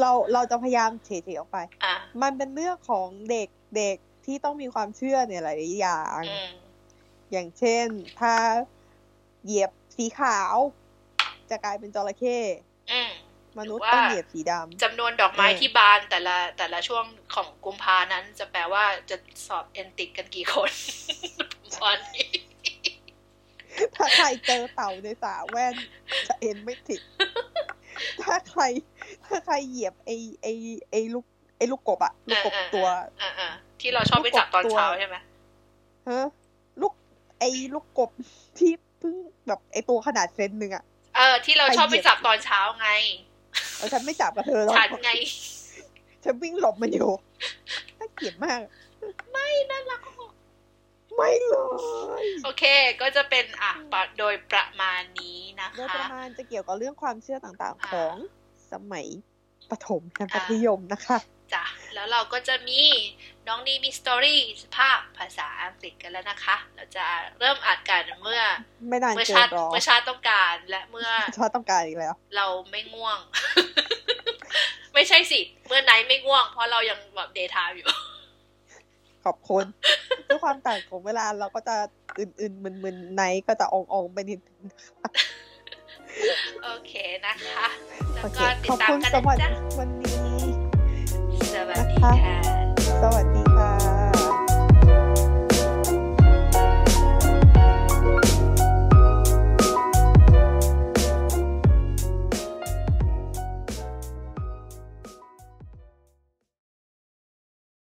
เราเราจะพยายามเฉยๆออกไปอะมันเป็นเรื่องของเด็กเด็กที่ต้องมีความเชื่อในหลายอย่าง อย่างเช่น ถ้าเหยียบสีขาว จะกลายเป็นจระเข้มนุษย์ต้องเหยียบสีดำจำนวนดอกไม้ที่บานแต่ละแต่ละช่วงของกุมภานั้น จะแปลว่าจะสอบเอนติกกันกี่คนตอนนี้ถ้าใครเจอเต่าในสระแว่น จะเอ็นไม่ติด ถ้าใคร ถ้าใครเหยียบไอไอไอลูกไอลูกกบอะลูกกบเออเออตัวอ่าๆที่เราชอบไปจับตอนเช้าใช่ไหมฮะลูก ไอลูกกบที่เพิ่งแบบไอตัวขนาดเซนหนึ่งอะเออ ที่เราชอบไปจับตอนเช้าไงเอาฉันไม่จับกับเธอหรอกฉันไง ฉันวิ่งหลบมันอยู่น่าเกลียดมาก ไม่น่ารักไม่เลย โอเค ก็จะเป็นอะปะโดยประมาณนี้นะโดยคะประมาณจะเกี่ยวกับเรื่องความเชื่อต่างอ่าๆของสมัยประถมและมัธยมนะคะจ้ะแล้วเราก็จะมี น้องนี่มีสตอรี่ภาคภาษาอังกฤษกันแล้วนะคะ เราจะเริ่มอ่านกันเมื่อไม่นานเมื่อเกิชานติรอเมื่อชาติต้องการและเมื่อชอบต้องการอีกแล้ว เราไม่ง่วง ไม่ใช่สิ เมื่อไนท์ไม่ง่วง เพราะเรายังแบบเดย์ไทม์อยู่ ขอบคุณด้วยความต่างของเวลาเราก็จะอื่นๆมึนๆไนท์ก็จะอองๆไปนิดนึงโอเคนะคะ แล้โอวเคก็ติขดอบตามคุณกันสำหรับนะจ๊ะวันนี้สวัสดีนะคะค่ะ สวัสดี